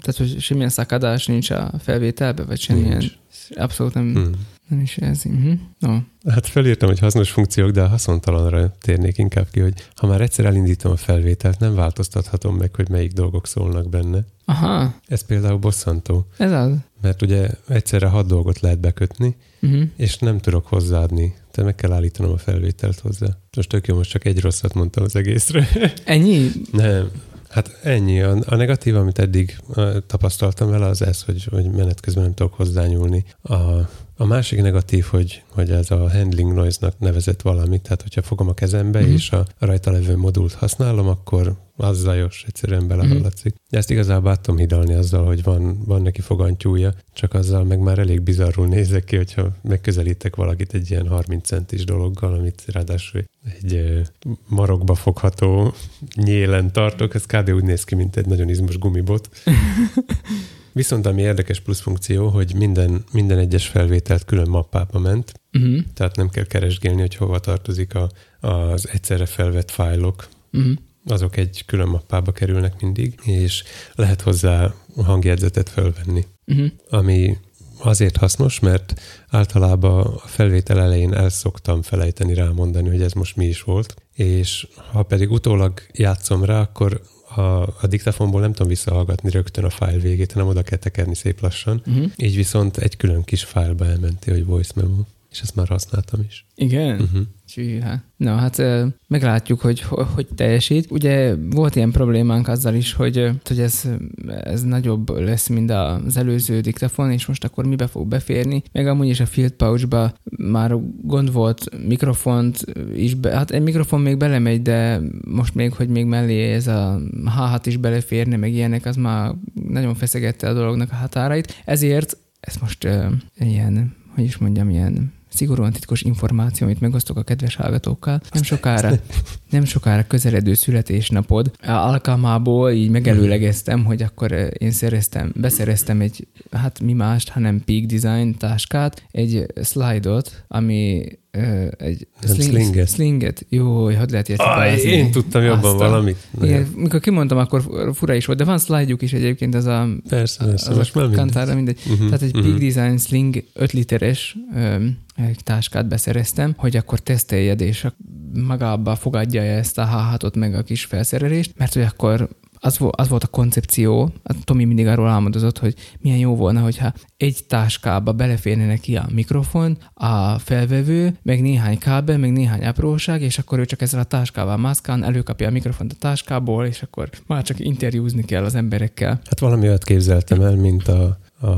tehát hogy semmilyen szakadás nincs a felvételbe, vagy semmilyen, Nincs. abszolút nem, hmm. Nem is ez. Uh-huh. No. Hát felírtam, hogy hasznos funkciók, de a haszontalanra térnék inkább ki, hogy ha már egyszer elindítom a felvételt, nem változtathatom meg, hogy melyik dolgok szólnak benne. Aha, Ez például bosszantó, ez az. mert ugye egyszerre hat dolgot lehet bekötni, Uh-huh. és nem tudok hozzáadni. Tehát meg kell állítanom a felvételt hozzá. Most tök jó, most csak egy rosszat mondtam az egészre. Ennyi? Nem. Hát ennyi. A, a negatív, amit eddig uh, tapasztaltam vele, az ez, hogy, hogy menet közben nem tudok hozzányúlni. A, a másik negatív, hogy, hogy ez a handling noise-nak nevezett valamit, tehát hogyha fogom a kezembe, Mhm. mm-hmm. és a, rajta levő modult használom, akkor az zajos, egyszerűen belehallatszik. De ezt igazából át tudom hidalni azzal, hogy van, van neki fogantyúja, csak azzal meg már elég bizarrul nézek ki, hogyha megközelítek valakit egy ilyen 30 centis dologgal, amit ráadásul egy marokba fogható nyélen tartok, ez kb. úgy néz ki, mint egy nagyon izmos gumibot. Viszont ami érdekes plusz funkció, hogy minden, minden egyes felvételt külön mappába ment, Uh-huh. tehát nem kell keresgélni, hogy hova tartozik a, az egyszerre felvett fájlok. Uh-huh. Azok egy külön mappába kerülnek mindig, és lehet hozzá hangjegyzetet felvenni Uh-huh. ami azért hasznos, mert általában a felvétel elején el szoktam felejteni rámondani, hogy ez most mi is volt, és ha pedig utólag játszom rá, akkor a, a diktafonból nem tudom visszahallgatni rögtön a fájl végét, hanem oda kell tekerni szép lassan. Uh-huh. Így viszont egy külön kis fájlba elmenti, hogy voice memo, és ezt már használtam is. Igen? Uh-huh. Na, hát meglátjuk, hogy, hogy teljesít. Ugye volt ilyen problémánk azzal is, hogy, hogy ez, ez nagyobb lesz, mint az előző diktafon, és most akkor mibe fog beférni. Meg amúgy is a Field Pouchba már gond volt, mikrofont is, be, hát egy mikrofon még belemegy, de most még, hogy még mellé ez a H6 is beleférne, meg ilyenek, az már nagyon feszegette a dolognak a határait. Ezért ez most ö, ilyen, hogy is mondjam, ilyen szigorúan titkos információ, amit megosztok a kedves hallgatókkal. Nem sokára, nem sokára közeledő születésnapod alkalmából így megelőlegeztem, hogy akkor eh, én szereztem, beszereztem egy, hát mi mást, hanem Peak Design táskát, egy slide-ot, ami ö, egy Nem, slinget. slinget. Jó, hogy lehet ilyet Aj, hibázni. én tudtam jobban Aztán- valamit. Igen, mikor kimondtam, akkor fura is volt, de van slide is egyébként, az a Persze, persze, az most a már mindegy. kantára mindegy. Uh-huh, Tehát egy Peak Design Sling 5 literes öm, egy táskát beszereztem, hogy akkor teszteljed, és magába fogadja ezt a H6-ot meg a kis felszerelést, mert hogy akkor az, az volt a koncepció, a Tomi mindig arról álmodozott, hogy milyen jó volna, hogyha egy táskába beleférne neki a mikrofon, a felvevő, meg néhány kábel, meg néhány apróság, és akkor ő csak ezzel a táskával mászkál, előkapja a mikrofont a táskából, és akkor már csak interjúzni kell az emberekkel. Hát valami olyat képzeltem el, mint a, a,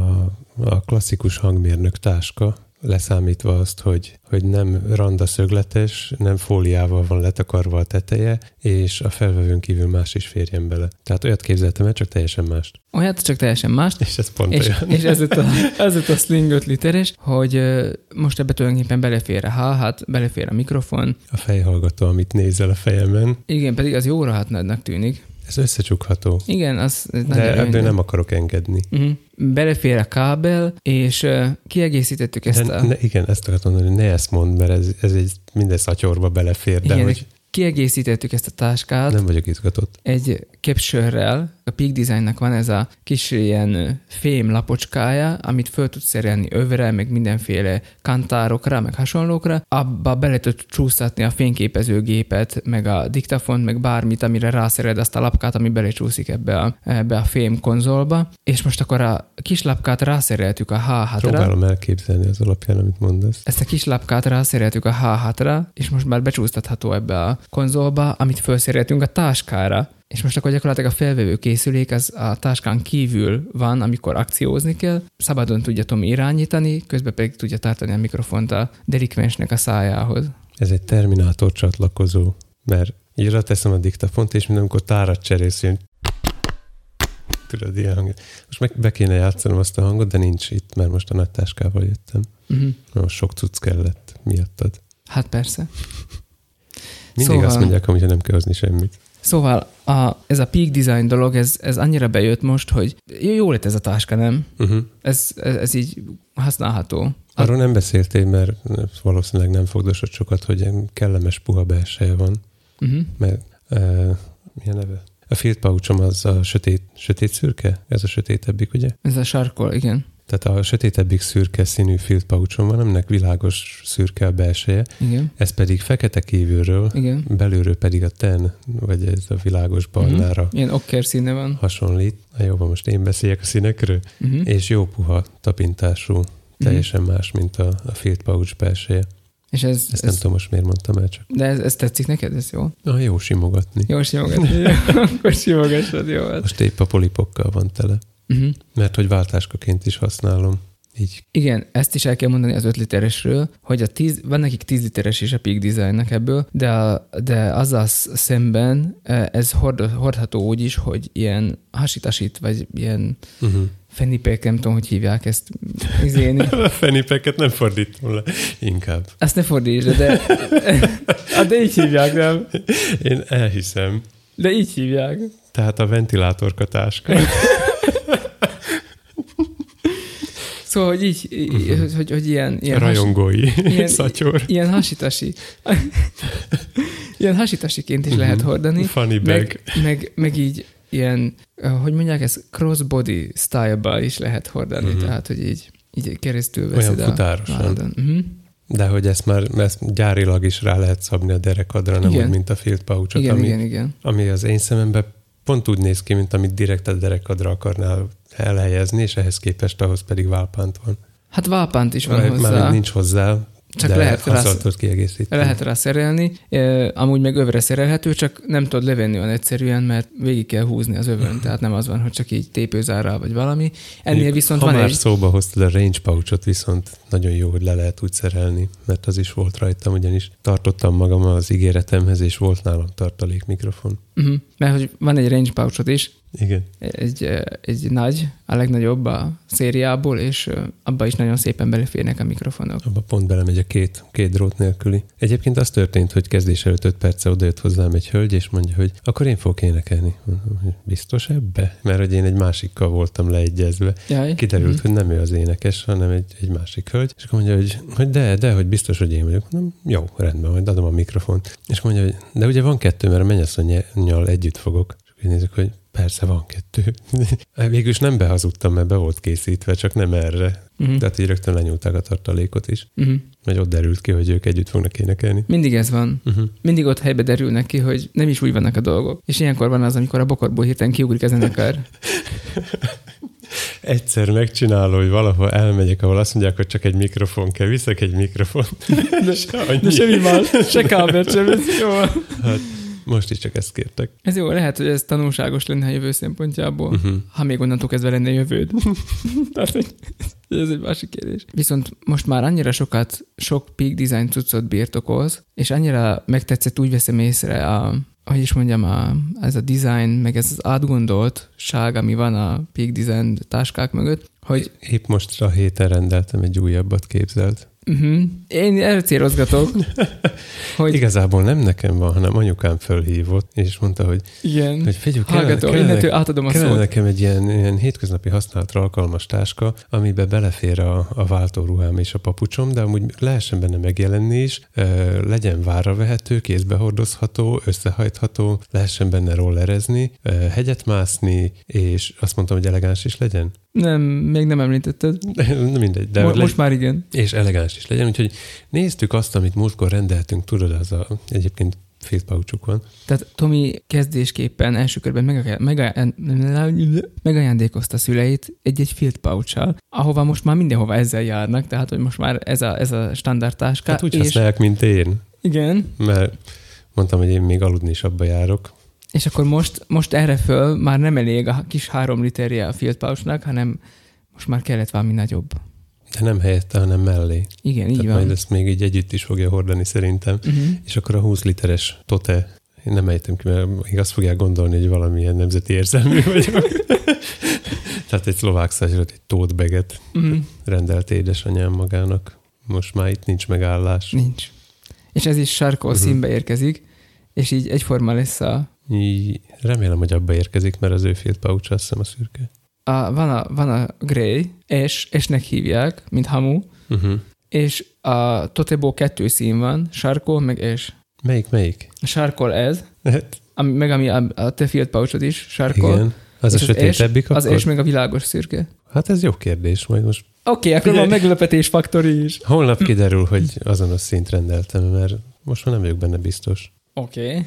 a klasszikus hangmérnök táska, leszámítva azt, hogy, hogy nem randa szögletes, nem fóliával van letakarva a teteje, és a felvevőn kívül más is férjen bele. Tehát olyat képzeltem el, csak teljesen mást. Olyat csak teljesen mást. És ez pont És, olyan. és ez ott a, ez ott a Sling 5 literes, hogy most ebbe tulajdonképpen belefér a hát belefér a mikrofon. A fejhallgató, amit nézel a fejemen, Igen, pedig az jóra hát nagynak tűnik. Ez összecsukható. Igen, az De ebből nem akarok engedni. Uh-huh. Belefér a kábel, és uh, kiegészítettük ezt Ne, a... ne, igen, ezt akartam mondani, hogy ne ezt mondd, mert ez, ez egy minden szatyorba belefér, de igen, hogy kiegészítettük ezt a táskát nem vagyok izgatott. egy capsule A Peak Designnak van ez a kis ilyen fém lapocskája, amit föl tudsz szerelni övre, meg mindenféle kantárokra, meg hasonlókra. Abba bele tudod csúsztatni a fényképezőgépet, meg a diktafont, meg bármit, amire rászered azt a lapkát, ami belecsúszik ebbe a, ebbe a fém konzolba. És most akkor a kis lapkát rászereltük a H6-ra. Próbálom elképzelni az alapján, amit mondasz. Ezt a kis lapkát rászereltük a H6-ra, és most már becsúsztatható ebbe a konzolba, amit felszereltünk a táskára. És most akkor gyakorlatilag a felvevő készülék az a táskán kívül van, amikor akciózni kell. Szabadon tudja Tomi irányítani, közben pedig tudja tartani a mikrofont a delikvensnek a szájához. Ez egy terminátor csatlakozó, mert így teszem a diktafont, és mint amikor tárat cserélsz, ilyen tudod, ilyen hang. Most meg be kéne játszanom azt a hangot, de nincs itt, mert most a nagy táskával jöttem. Uh-huh. Most sok cucc kellett miattad. Hát persze. Mindig Szóval- azt mondják, hogy nem kell hozni semmit. Szóval a, ez a peak design dolog, ez, ez annyira bejött most, hogy jó, lett ez a táska, nem? Uh-huh. Ez, ez, ez így használható. Arról nem beszéltél, mert valószínűleg nem fogdosott sokat, hogy kellemes puha belseje van, Uh-huh. mert uh, milyen neve? A field pouchom az a sötét, sötét szürke? Ez a sötétebbik, ugye? Ez a sarkol, igen. Tehát a sötétebbik szürke színű field pouchom van, aminek világos szürke a belseje, Igen. ez pedig fekete kívülről, Igen. belülről pedig a ten, vagy ez a világos barnára uh-huh. Ilyen okker színe van. hasonlít. Na jó, most én beszéljek a színekről. Uh-huh. És jó puha tapintású, teljesen más, mint a, a field pouch belseje. És ez, Ezt ez nem tudom most miért mondtam el, csak de ez, ez tetszik neked? Ez jó? na, jó simogatni. Jó simogatni. Jó, Akkor simogassad, jó. Most épp a polipokkal van tele, Uh-huh. mert hogy váltáskaként is használom. Így Igen, ezt is el kell mondani az 5 literesről, hogy a 10, van nekik 10 literes is a Peak Designnek ebből, de, a, de azzal sz- szemben eh, ez hord, hordható úgy is, hogy ilyen hasítasít, vagy ilyen uh-huh. fenipek, nem tudom, hogy hívják ezt izéni. A fenipeket nem fordítom le, inkább. Azt ne fordítsd, de, Ah, de így hívják, nem? Én elhiszem. De így hívják. Tehát a ventilátorkatáska. Szóval, hogy így, uh-huh. hogy, hogy, hogy ilyen, ilyen, has, Rajongói ilyen- szatyor. ilyen hasitasi. ilyen hasitasiként is Mhm. lehet hordani. Funny bag. Meg, meg, meg így ilyen, hogy mondják, ez crossbody style-ba is lehet hordani, uh-huh. tehát, hogy így, így keresztül Olyan veszed futárosan. a. Uh-huh. De hogy ezt már ezt gyárilag is rá lehet szabni a derekadra, nem Igen. úgy, mint a field pouchot, Igen, ami, igen, igen. ami az én szememben pont úgy néz ki, mint amit direkt a derekadra akarnál elhelyezni, és ehhez képest ahhoz pedig válpánt van. Hát válpánt is van Már, hozzá. már nincs hozzá, Csak de lehet rá- kiegészíteni. Lehet rá szerelni, e, amúgy meg övre szerelhető, csak nem tudod levenni olyan egyszerűen, mert végig kell húzni az övön, tehát nem az van, hogy csak így tépőzárral vagy valami. Ennél viszont ha van már egy... szóba hoztad a range pouchot, viszont nagyon jó, hogy le lehet úgy szerelni, mert az is volt rajtam, ugyanis tartottam magam az ígéretemhez, és volt nálam tartalék mikrofon. Uh-huh. Mert hogy van egy range pouchot is, Igen. egy, egy nagy, a legnagyobb a szériából, és abba is nagyon szépen beleférnek a mikrofonok. Abba pont belemegy a két, két drót nélküli. Egyébként az történt, hogy kezdés előtt 5 perce odajött hozzám egy hölgy, és mondja, hogy akkor én fogok énekelni. Biztos ebbe? Mert hogy én egy másikkal voltam leegyezve. Jaj. Kiderült, hogy nem ő az énekes, hanem egy, egy másik hölgy. És akkor mondja, hogy, hogy de, de, hogy biztos, hogy én vagyok. Mondom, jó, rendben, majd adom a mikrofont. És mondja, hogy de ugye van kettő, mert a mennyasszonyjal együtt fogok. És akkor nézzük, hogy Persze van kettő. Végülis nem behazudtam, mert be volt készítve, csak nem erre. Mhm. Tehát így rögtön lenyúlták a tartalékot is. Uh-huh. Vagy ott derült ki, hogy ők együtt fognak énekelni. Mindig ez van. Uh-huh. Mindig ott helybe derülnek ki, hogy nem is úgy vannak a dolgok. És ilyenkor van az, amikor a bokorból hirtelen kiugrik a zenekar. Egyszer megcsinálom, hogy valahol elmegyek, ahol azt mondják, hogy csak egy mikrofon kell, viszek egy mikrofon. De, De semmi más, se kábelt, semmi. Jó. Hát, most is csak ezt kértek. Ez jó, lehet, hogy ez tanulságos lenne a jövő szempontjából, Uh-huh. ha még onnantól kezdve lenne jövőd. Tehát, hogy ez egy másik kérdés. Viszont most már annyira sokat, sok peak design cuccot birtokolsz, és annyira megtetszett, úgy veszem észre a, hogy is mondjam, a, ez a design, meg ez az átgondoltság, ami van a peak design táskák mögött, hogy Épp most a héten rendeltem egy újabbat képzelt. Uh-huh, én erre célozgatok, hogy Igazából nem nekem van, hanem anyukám fölhívott, és mondta, hogy, igen, hogy figyelj, hallgató, innentől átadom a kellene szót. nekem egy ilyen, ilyen hétköznapi használatra alkalmas táska, amiben belefér a, a váltóruhám és a papucsom, de amúgy lehessen benne megjelenni is, ö, legyen várra vehető, kézbe hordozható, összehajtható, lehessen benne rollerezni, ö, hegyet mászni, és azt mondtam, hogy elegáns is legyen. Nem, még nem említetted. Na mindegy, de hogy most már igen. és elegáns is legyen. Úgyhogy néztük azt, amit múltkor rendeltünk, tudod, az a, egyébként field pouchuk van. Tehát Tomi kezdésképpen első körben meg, meg, megajándékozta szüleit egy-egy field pouch ahova most már mindenhova ezzel járnak, tehát hogy most már ez a, ez a standard táska. Hát úgy és, használják, mint én, igen, mert mondtam, hogy én még aludni is abba járok. És akkor most, most erre föl már nem elég a kis három literje a field pouchnak, hanem most már kellett valami nagyobb. De nem helyette, hanem mellé. Igen, így Tehát van. majd ezt még így együtt is fogja hordani szerintem. Uh-huh. És akkor a 20 literes tote, én nem ejtem ki, mert még azt fogják gondolni, hogy valamilyen nemzeti érzelmű vagyok. Tehát egy szlovák százsrat, egy tote baget Uh-huh. rendelt édesanyám magának. Most már itt nincs megállás. Nincs. És ez is Mhm. uh-huh. színbe érkezik, és így egyforma lesz a, Így, remélem, hogy abba érkezik, mert az ő field pouch azt hiszem a szürke. a, van, a, van a Grey, és, esnek hívják, mint hamu, Uh-huh. és a Totebo kettő szín van, sarkol meg és. Melyik, melyik? A sarkol ez, Hát, ami, meg ami a, a te field pouchod is sarkol. igen. Az a és sötétebbik és, az akkor? és meg a világos szürke. Hát ez jó kérdés, majd most Oké, okay, akkor van meglepetés faktori is. holnap kiderül, hogy azonos szint rendeltem, mert most már nem vagyok benne biztos. Oké. Okay.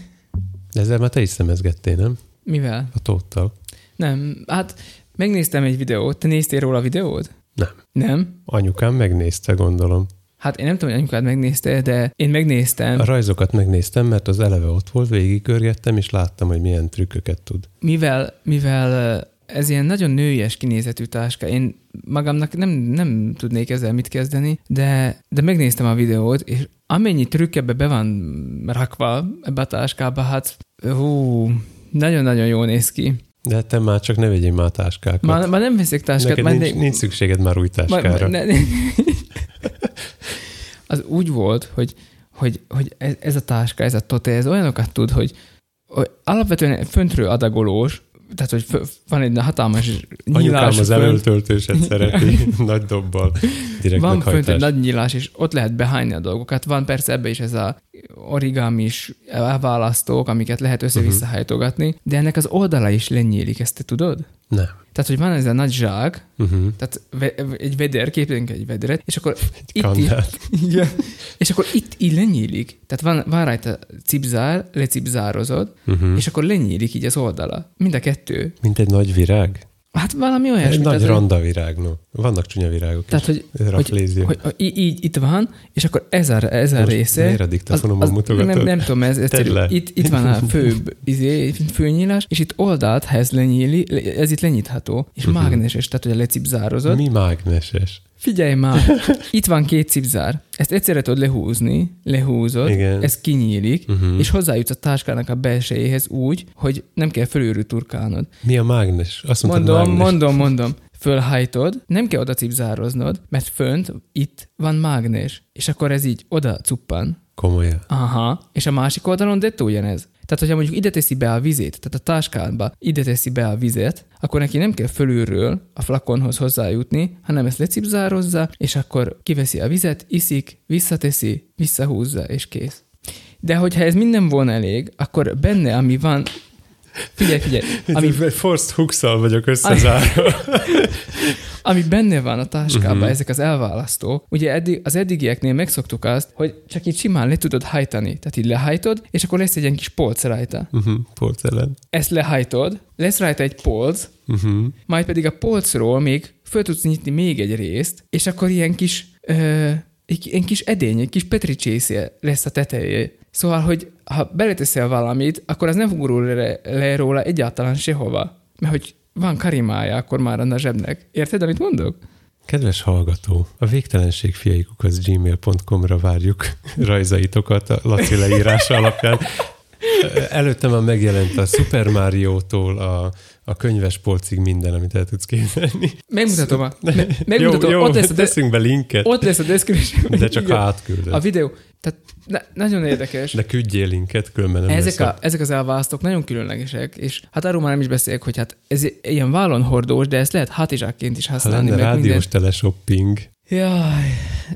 De ezzel már te is szemezgettél, nem? Mivel? A tóttal. Nem, hát megnéztem egy videót. Te néztél róla a videót? Nem. Nem? Anyukám megnézte, gondolom. Hát én nem tudom, hogy anyukád megnézte, de én megnéztem. A rajzokat megnéztem, mert az eleve ott volt, végigkörgettem, és láttam, hogy milyen trükköket tud. mivel, mivel ez ilyen nagyon nőies kinézetű táska, én magamnak nem, nem tudnék ezzel mit kezdeni, de, de megnéztem a videót, és amennyi trükk ebbe be van rakva ebbe a táskába, hát hú, nagyon-nagyon jól néz ki. De te már csak ne vegyél már táskákat. Már, már nem veszek táskát, Neked már nincs, ne- nincs szükséged már új táskára. már- ne- az úgy volt, hogy, hogy, hogy ez, ez a táska, ez a tote, ez olyanokat tud, hogy, hogy alapvetően föntről adagolós, tehát, hogy van egy hatalmas Anyukám nyílás az fönt, elöltöltőset szereti, nagy dobbal, direkt van fönt egy nagy nyílás, és ott lehet behányni a dolgokat. Van persze ebbe is ez a origamis elválasztók, amiket lehet össze-vissza Mhm. hajtogatni, de ennek az oldala is lenyílik, ezt te tudod? Nem. Tehát, hogy van ez a nagy zsák, Uh-huh. tehát ve- egy veder, képzeljünk egy vederet, és akkor itt így, igen, és akkor itt így lenyílik. Tehát van, van rajta cipzár, lecipzározod, Uh-huh. és akkor lenyílik így az oldala. Mind a kettő. Mint egy nagy virág? Hát valami Egy olyasmi. nagy tehát, hogy- randa virág, no. Vannak csúnya virágok Tehát, hogy, hogy, hogy, hogy így itt van, és akkor ez a, ez a Most része... miért a diktafonomon mutogatod? nem, nem tudom, ez, itt, itt van a főbb izé, főnyílás, és itt oldalt, ha ez lenyíli, ez itt lenyitható, és Mhm. mágneses, tehát hogy a lecipzározod. Mi mágneses? Figyelj már, itt van két cipzár. Ezt egyszerre tudod lehúzni, lehúzod, Igen. ez kinyílik, Uh-huh. és hozzájutsz a táskának a belsejéhez úgy, hogy nem kell fölülről turkálnod. Mi a mágnes? Azt mondtad Mondom, mágnes. mondom, mondom. Fölhajtod, nem kell oda cipzároznod, mert fönt, itt van mágnes, és akkor ez így oda cuppan. Komolyan. Aha, és a másik oldalon dettó ugyanez. Tehát, hogyha mondjuk ide teszi be a vizét, tehát a táskába ide teszi be a vizet, akkor neki nem kell fölülről a flakonhoz hozzájutni, hanem ezt lecipzározza, és akkor kiveszi a vizet, iszik, visszateszi, visszahúzza, és kész. De hogyha ez minden volna elég, akkor benne, ami van, Figyelj, figyelj. Ami... Ami, Forced hooks vagyok összezárva. ami benne van a táskában, Mhm. uh-huh. ezek az elválasztók, ugye eddig, az eddigieknél megszoktuk azt, hogy csak így simán le tudod hajtani. Tehát így lehajtod, és akkor lesz egy ilyen kis polc rajta. uh-huh, porcelán. Ezt lehajtod, lesz rajta egy polc, Uh-huh. majd pedig a polcról még föl tudsz nyitni még egy részt, és akkor ilyen kis, ö, egy, egy kis edény, egy kis petricsészje lesz a teteje. Szóval, hogy ha beleteszel valamit, akkor az nem gurul le, le róla egyáltalán sehova. Mert hogy van karimája akkor már a zsebnek. Érted, amit mondok? Kedves hallgató, a végtelenség fiaikukhoz gmail.com-ra várjuk rajzaitokat a Laci leírása alapján. Előtte már megjelent a Super Mario-tól a, a könyves polcig minden, amit el tudsz képzelni. Megmutatom, a, me, megmutatom jó, jó, ott, lesz a de, teszünk be linket, ott lesz a description. de csak Igen. átküldöd. A videó. Tehát na, nagyon érdekes. De küldjél linket, különben nem Ezek, a, ezek az elválasztók nagyon különlegesek, és hát arról már nem is beszélek, hogy hát ez ilyen vállon hordós, de ezt lehet hátizsákként is Ha használni. lenne meg minden. rádiós teleshopping, Jaj,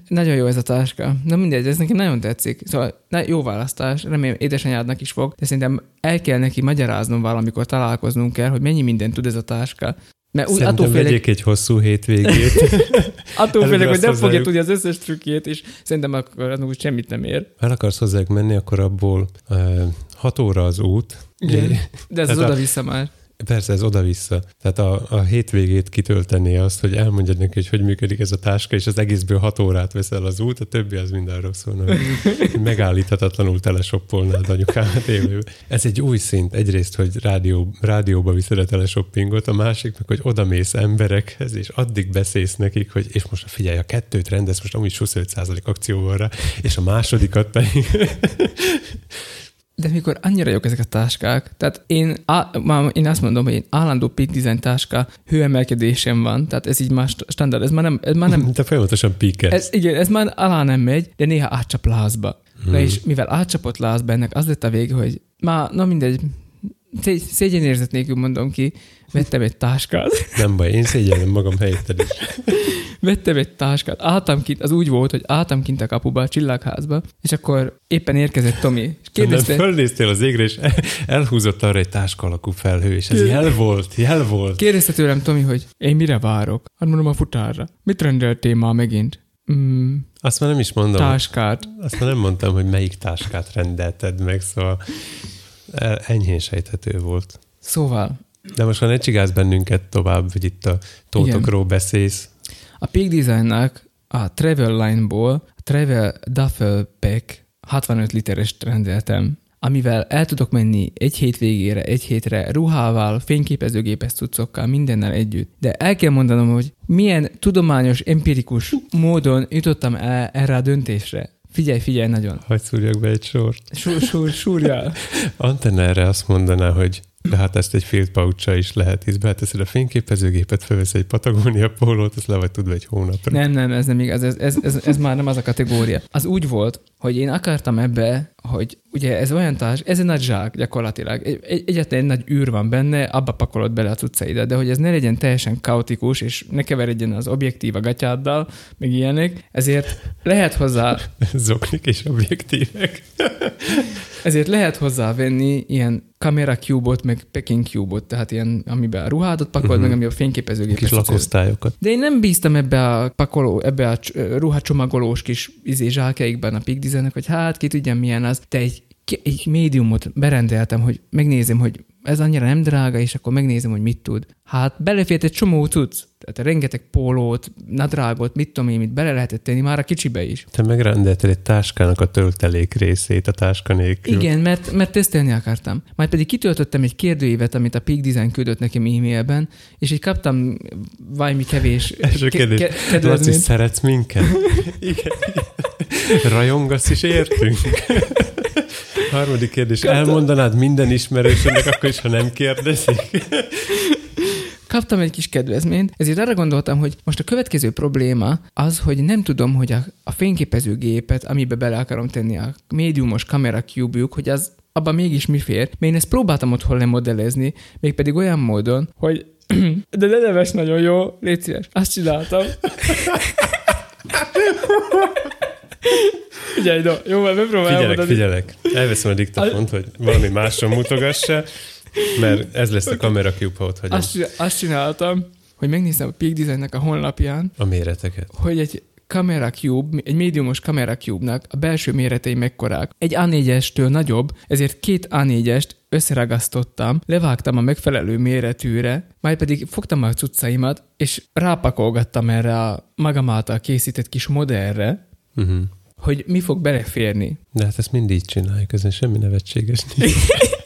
nagyon jó ez a táska. Na mindegy, ez nekem nagyon tetszik. Szóval na, jó választás, remélem édesanyádnak is fog, de szerintem el kell neki magyaráznom valamikor találkoznunk kell, hogy mennyi mindent tud ez a táska. Mert úgy, attól félek, egy hosszú hétvégét. attól félek, hogy nem fogja tudni az összes trükkjét, és szerintem akkor az úgy semmit nem ér. El akarsz hozzájuk menni, akkor abból 6 óra az út. Igen. De ez az oda-vissza már. Persze, ez oda-vissza. Tehát a, a hétvégét kitöltené azt, hogy elmondjad neki, hogy hogy működik ez a táska, és az egészből hat órát veszel az út, a többi az mind arról szólna, hogy megállíthatatlanul telesoppolnád anyukámat élő. Ez egy új szint. Egyrészt, hogy rádió, rádióba viszed a teleshoppingot, a másik meg, hogy odamész emberekhez, és addig beszélsz nekik, hogy és most figyelj, a kettőt rendez, most amúgy 25% akció van rá, és a másodikat pedig De mikor annyira jók ezek a táskák, tehát én, á, már én azt mondom, hogy én állandó peak design táska hőemelkedésem van, tehát ez így már st- standard, ez már nem, ez már nem te folyamatosan píkelsz. ez, igen, ez már alá nem megy, de néha átcsap lázba. Hmm. Na és mivel átcsapott lázba, ennek az lett a vége, hogy már, na mindegy, szé- szégyenérzet nélkül mondom ki, vettem egy táskát, Nem baj, én szégyellem magam helyetted is. vettem egy táskát, álltam kint, az úgy volt, hogy álltam kint a kapuba, a csillagházba, és akkor éppen érkezett Tomi, és Nem kérdezte, fölnéztél az égre, és el- elhúzott arra egy táska alakú felhő, és ez jel volt, jel volt. Kérdezte tőlem Tomi, hogy én mire várok? Hát mondom a futárra. Mit rendeltél már megint? Mm, Azt már nem is mondom. táskát. Azt már nem mondtam, hogy melyik táskát rendelted meg, szóval enyhén sejthető volt. Szóval, De most már ne csigálsz bennünket tovább, hogy itt a tótokról beszélsz. a Peak Designnak a Travel Line-ból a Travel Duffel Pack 65 literest rendeltem, amivel el tudok menni egy hétvégére, egy hétre ruhával, fényképezőgépes cuccokkal, mindennel együtt. De el kell mondanom, hogy milyen tudományos, empirikus módon jutottam el erre a döntésre. Figyelj, figyelj nagyon. Hagy szúrjak be egy sort. Súr, súr, súrjál. Antenna erre azt mondaná, hogy de hát ezt egy field pouch is lehet, hisz beteszed a fényképezőgépet, felvesz egy Patagónia pólót, ezt le vagy tudva egy hónapra. Nem, nem, ez nem igaz, ez, ez, ez, ez már nem az a kategória. Az úgy volt, hogy én akartam ebbe, hogy ugye ez olyan társ, ez egy nagy zsák gyakorlatilag. Egy, egy, egyetlen egy nagy űr van benne, abba pakolod bele a cuccaidat, de hogy ez ne legyen teljesen kaotikus, és ne keveredjen az objektív a gatyáddal, meg ilyenek, ezért lehet hozzá, Zoknik és objektívek. ezért lehet hozzá venni ilyen kamera cube-ot, meg packing cube-ot, tehát ilyen, amiben a ruhádat pakolod, uh-huh. meg ami a fényképezőgépet. Kis lakosztályokat. De én nem bíztam ebbe a pakoló, ebbe a ruhacsomagolós kis izé zsákjaikban a Peak Design-nek, hogy hát ki tudja milyen az, de egy, egy médiumot berendeltem, hogy megnézem, hogy ez annyira nem drága, és akkor megnézem, hogy mit tud. Hát belefért egy csomó cucc, tehát rengeteg pólót, nadrágot, mit tudom én, mit bele lehetett tenni már a kicsibe is. Te megrendeltél egy táskának a töltelék részét a táska nélkül. Igen, mert, mert tesztelni akartam. Majd pedig kitöltöttem egy kérdőívet, amit a Peak Design küldött nekem e-mailben, és így kaptam valami kevés Első ke- kérdés. ke- Laci, kedvezményt. szeretsz minket? igen, igen. Rajongasz is értünk? Harmadik kérdés. Elmondanád minden ismerősödnek, akkor is, ha nem kérdezik? Kaptam egy kis kedvezményt, ezért arra gondoltam, hogy most a következő probléma az, hogy nem tudom, hogy a, a fényképezőgépet, amibe bele akarom tenni a médiumos kamera cube hogy az abban mégis mi fér. Mert én ezt próbáltam otthon lemodellezni, mégpedig olyan módon, hogy de ne neves nagyon jó, légy szíves. Azt csináltam. Figyelj, no, jó, mert megpróbálom Figyelek, elmondani. figyelek. Elveszem a diktafont, hogy valami másra mutogass Mert ez lesz a kamera cube, ott hagyom Azt, azt csináltam, hogy megnéztem a Peak Designnek a honlapján, a méreteket. hogy egy Camera Cube, egy médiumos Camera Cube-nak a belső méretei mekkorák. Egy A4-estől nagyobb, ezért két A4-est összeragasztottam, levágtam a megfelelő méretűre, majd pedig fogtam a cuccaimat, és rápakolgattam erre a magam által készített kis modellre, Uh-huh. hogy mi fog beleférni. De hát ezt mindig csináljuk, ezen semmi nevetséges nincs.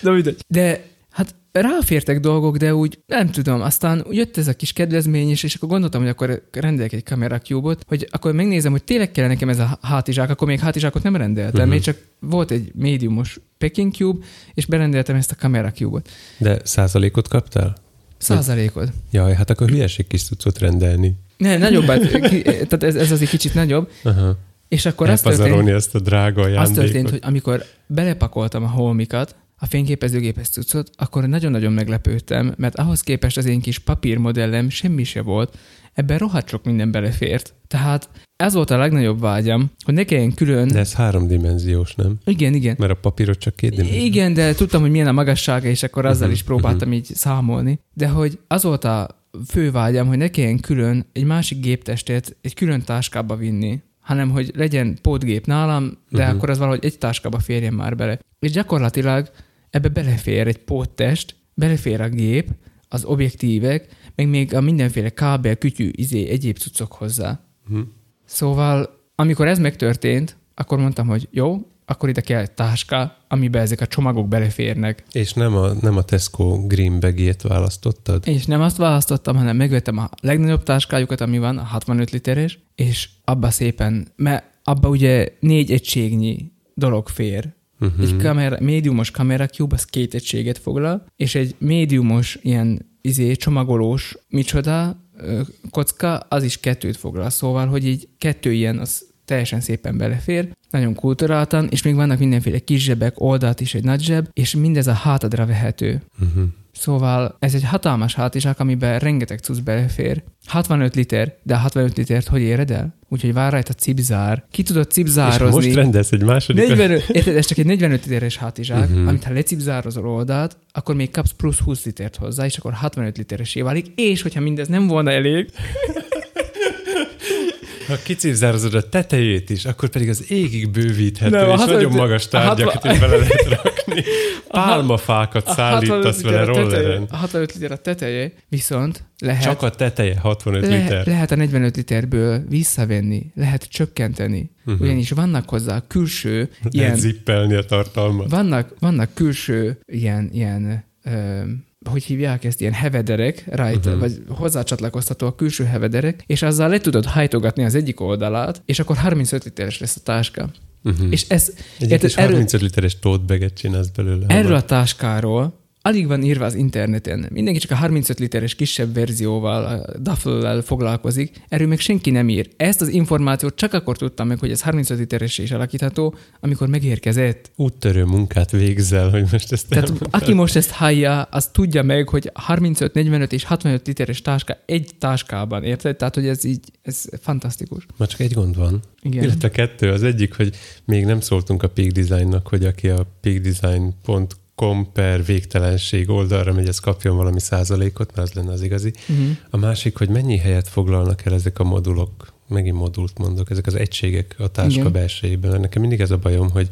De mindegy. De hát ráfértek dolgok, de úgy nem tudom. Aztán jött ez a kis kedvezmény is, és akkor gondoltam, hogy akkor rendelek egy kamera cube-ot, hogy akkor megnézem, hogy tényleg kell nekem ez a hátizsák, akkor még hátizsákot nem rendeltem, uh-huh. még csak volt egy médiumos Peking Cube, és berendeltem ezt a kamera cube-ot. De százalékot kaptál? Százalékod. Jaj, hát akkor hülyeség kis cuccot rendelni. Ne, nagyobbát, ki, tehát ez, ez azért kicsit nagyobb, Aha. és akkor az történt, ezt a drága az ajándékot. történt, hogy amikor belepakoltam a holmikat, a fényképezőgépes cuccot, akkor nagyon-nagyon meglepődtem, mert ahhoz képest az én kis papírmodellem semmi se volt, ebben rohadt sok minden belefért. Tehát ez volt a legnagyobb vágyam, hogy ne kelljen külön... De ez háromdimenziós, nem? Igen, igen. Mert a papírot csak két dimenziós. Igen, de tudtam, hogy milyen a magassága, és akkor azzal Mhm, is próbáltam így számolni. De hogy az volt a fő vágyam, hogy ne kelljen külön egy másik géptestet egy külön táskába vinni, hanem hogy legyen pótgép nálam, de Mhm. akkor az valahogy egy táskába férjen már bele. És gyakorlatilag ebbe belefér egy póttest, belefér a gép, az objektívek, meg még a mindenféle kábel, kütyű, izé, egyéb cuccok hozzá. Mhm. Szóval, amikor ez megtörtént, akkor mondtam, hogy jó, akkor ide kell egy táska, amiben ezek a csomagok beleférnek. És nem a, nem a Tesco Green Bag-ét választottad? És nem azt választottam, hanem megvettem a legnagyobb táskájukat, ami van, a 65 literes, és abba szépen, mert abba ugye négy egységnyi dolog fér. Uh-huh. Egy kamera, médiumos kamera cube, az két egységet foglal, és egy médiumos ilyen izé, csomagolós micsoda kocka, az is kettőt foglal. Szóval, hogy így kettő ilyen, az teljesen szépen belefér, nagyon kulturáltan, és még vannak mindenféle kis zsebek, oldalt is egy nagy zseb, és mindez a hátadra vehető. Uh-huh. Szóval ez egy hatalmas hátizsák, amiben rengeteg cucc belefér. 65 liter, de a 65 litert hogy éred el? Úgyhogy vár rajta cipzár. Ki tudod És cipzározni? most rendelsz egy második... 45, érted, ez csak egy 45 literes hátizsák, uh-huh. amit ha lecipzározol oldalt, akkor még kapsz plusz 20 litert hozzá, és akkor 65 literesé válik, és hogyha mindez nem volna elég, Ha kicipzározod a tetejét is, akkor pedig az égig bővíthető, Nem, a és 65 nagyon magas a tárgyakat hatvan- is bele lehet rakni. Pálmafákat a 65 szállítasz vele a rolleren. a 65 liter a teteje, viszont lehet, Csak a teteje 65 le, liter. lehet a 45 literből visszavenni, lehet csökkenteni, uh-huh. ugyanis vannak hozzá külső Lehet ilyen zippelni a tartalmat. Vannak, vannak külső ilyen, ilyen ö, hogy hívják ezt, ilyen hevederek rajta, uh-huh. vagy hozzácsatlakoztató a külső hevederek, és azzal le tudod hajtogatni az egyik oldalát, és akkor 35 literes lesz a táska. Uh-huh. És ez, Egy kis erről, 35 literes tote baget csinálsz belőle. erről a táskáról alig van írva az interneten. Mindenki csak a 35 literes kisebb verzióval, a duffel foglalkozik, erről még senki nem ír. Ezt az információt csak akkor tudtam meg, hogy ez 35 literes is alakítható, amikor megérkezett. Úttörő munkát végzel, hogy most ezt Tehát elmondtad. aki most ezt hallja, az tudja meg, hogy 35, 45 és 65 literes táska egy táskában, érted? Tehát, hogy ez így, ez fantasztikus. Ma csak egy gond van. Igen. Illetve kettő. Az egyik, hogy még nem szóltunk a Peak Designnak, hogy aki a peakdesign.com per végtelenség oldalra megy, az kapjon valami százalékot, mert az lenne az igazi. Uh-huh. A másik, hogy mennyi helyet foglalnak el ezek a modulok, megint modult mondok, ezek az egységek a táska Igen. belsejében. Mert Nekem mindig ez a bajom, hogy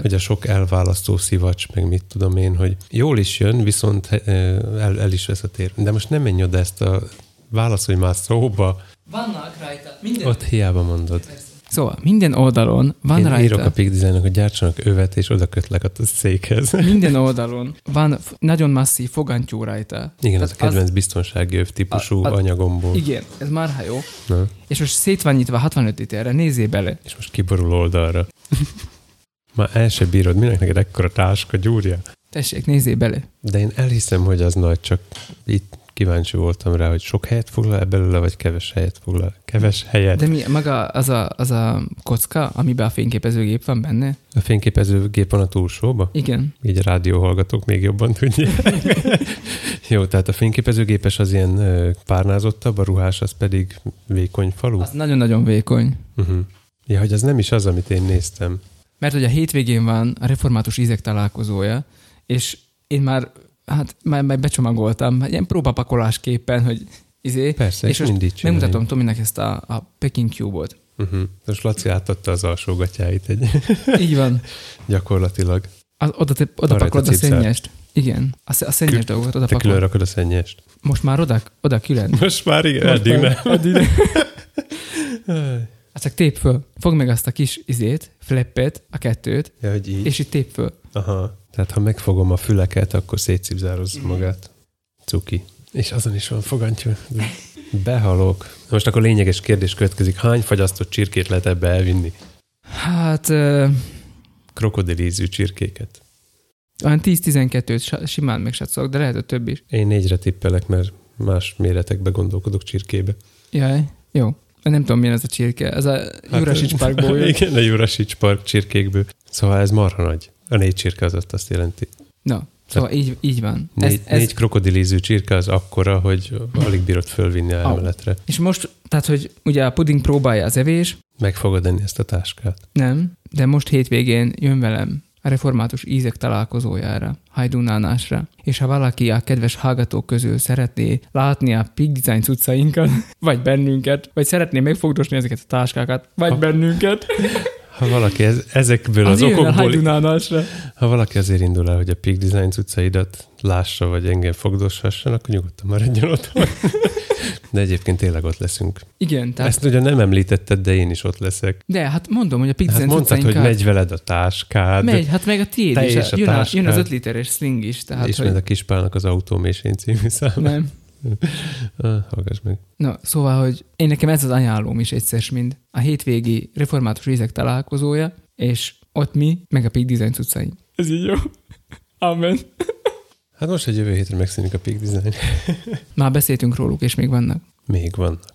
hogy a sok elválasztó szivacs, meg mit tudom én, hogy jól is jön, viszont eh, el, el is vesz a tér. De most nem menj oda ezt a válaszolj már szóba, Vannak rajta. Minden... ott hiába mondod. Szóval minden oldalon van Én rajta. írok a Peak Designnak, hogy gyártsanak övet, és oda kötlek a székhez. Minden oldalon van nagyon masszív fogantyú rajta. Igen, ez a Tehát kedvenc biztonsági öv típusú A- a- anyagomból. Igen, ez már jó. Na, És most szét van nyitva 65 literre, nézzél bele. és most kiborul oldalra. Már el se bírod, minek neked ekkora táska, gyúrja? Tessék, nézzél bele. De én elhiszem, hogy az nagy, csak itt kíváncsi voltam rá, hogy sok helyet foglal belőle, vagy keves helyet foglal. Keves helyet. De mi maga az a, az a kocka, amiben a fényképezőgép van benne? A fényképezőgép van a túlsóba? Igen. Így a rádióhallgatók még jobban tudják. Jó, tehát a fényképezőgépes az ilyen párnázottabb, a ruhás az pedig vékony falu. Az nagyon-nagyon vékony. Uh-huh. Ja, hogy az nem is az, amit én néztem. Mert hogy a hétvégén van a református ízek találkozója, és én már, hát már, már becsomagoltam, ilyen próbapakolásképpen, hogy izé, Persze, és és mindig megmutatom Tominek ezt a, a Peking Cube-ot. Uh-huh. Most Laci átadta az alsógatyáit egy Így van. gyakorlatilag. Az, oda, te, oda Arra pakolod a cipzár. szennyest. Igen, a, a szennyes dolgot oda Te pakolod. rakod a szennyest. Most már oda, oda külön. Most már igen, Most eddig már- nem. Addig nem. Hát csak tép föl. Fogd meg azt a kis izét, flippet, a kettőt, Ja, hogy így. és itt tép föl. Aha. Tehát ha megfogom a füleket, akkor szétszipzározza magát. Cuki. És azon is van fogantyú. Behalok. Most akkor lényeges kérdés következik. Hány fagyasztott csirkét lehet ebbe elvinni? Hát ö, Krokodilízű csirkéket. olyan 10-12-t sa- simán megsatszolok, de lehet, hogy több is. Én négyre tippelek, mert más méretekbe gondolkodok csirkébe. Jaj, jó. Nem tudom, milyen ez a csirke. Ez a Jurasics Parkból jön. Igen, a Jurasics Park csirkékből. Szóval ez marha nagy. A négy csirke az ott azt jelenti. Na, szóval így, így van. Négy, ez, négy krokodilízű csirke az akkora, hogy alig bírod fölvinni a emeletre. És most, tehát, hogy ugye a puding próbálja az evés, Meg fogod enni ezt a táskát. nem, de most hétvégén jön velem a református ízek találkozójára, hajdunánásra, és ha valaki a kedves hallgatók közül szeretné látni a Pig Design cuccainkat, vagy bennünket, vagy szeretné megfogdosni ezeket a táskákat, vagy Ha- bennünket, Ha valaki ez, ezekből az, az, okokból, ha valaki azért indul el, hogy a Peak Design cuccaidat lássa, vagy engem fogdoshasson, akkor nyugodtan maradjon ott. De egyébként tényleg ott leszünk. Igen, tehát, Ezt ugye nem említetted, de én is ott leszek. de hát mondom, hogy a Pig Hát mondtad, hogy megy veled a táskád, megy, hát meg a tiéd is. és a jön, a, jön az táskád. 5 literes sling is, tehát ismered hogy a Kispálnak az Automésén című számát. nem. Hallgass meg. Na, szóval, hogy én nekem ez az ajánlóm is egyszer mind. A hétvégi református ízek találkozója, és ott mi, meg a Pig Design cuccaink. Ez így jó. Amen. Hát most egy jövő hétre megszűnik a Peak Design. Már beszéltünk róluk, és még vannak. Még vannak.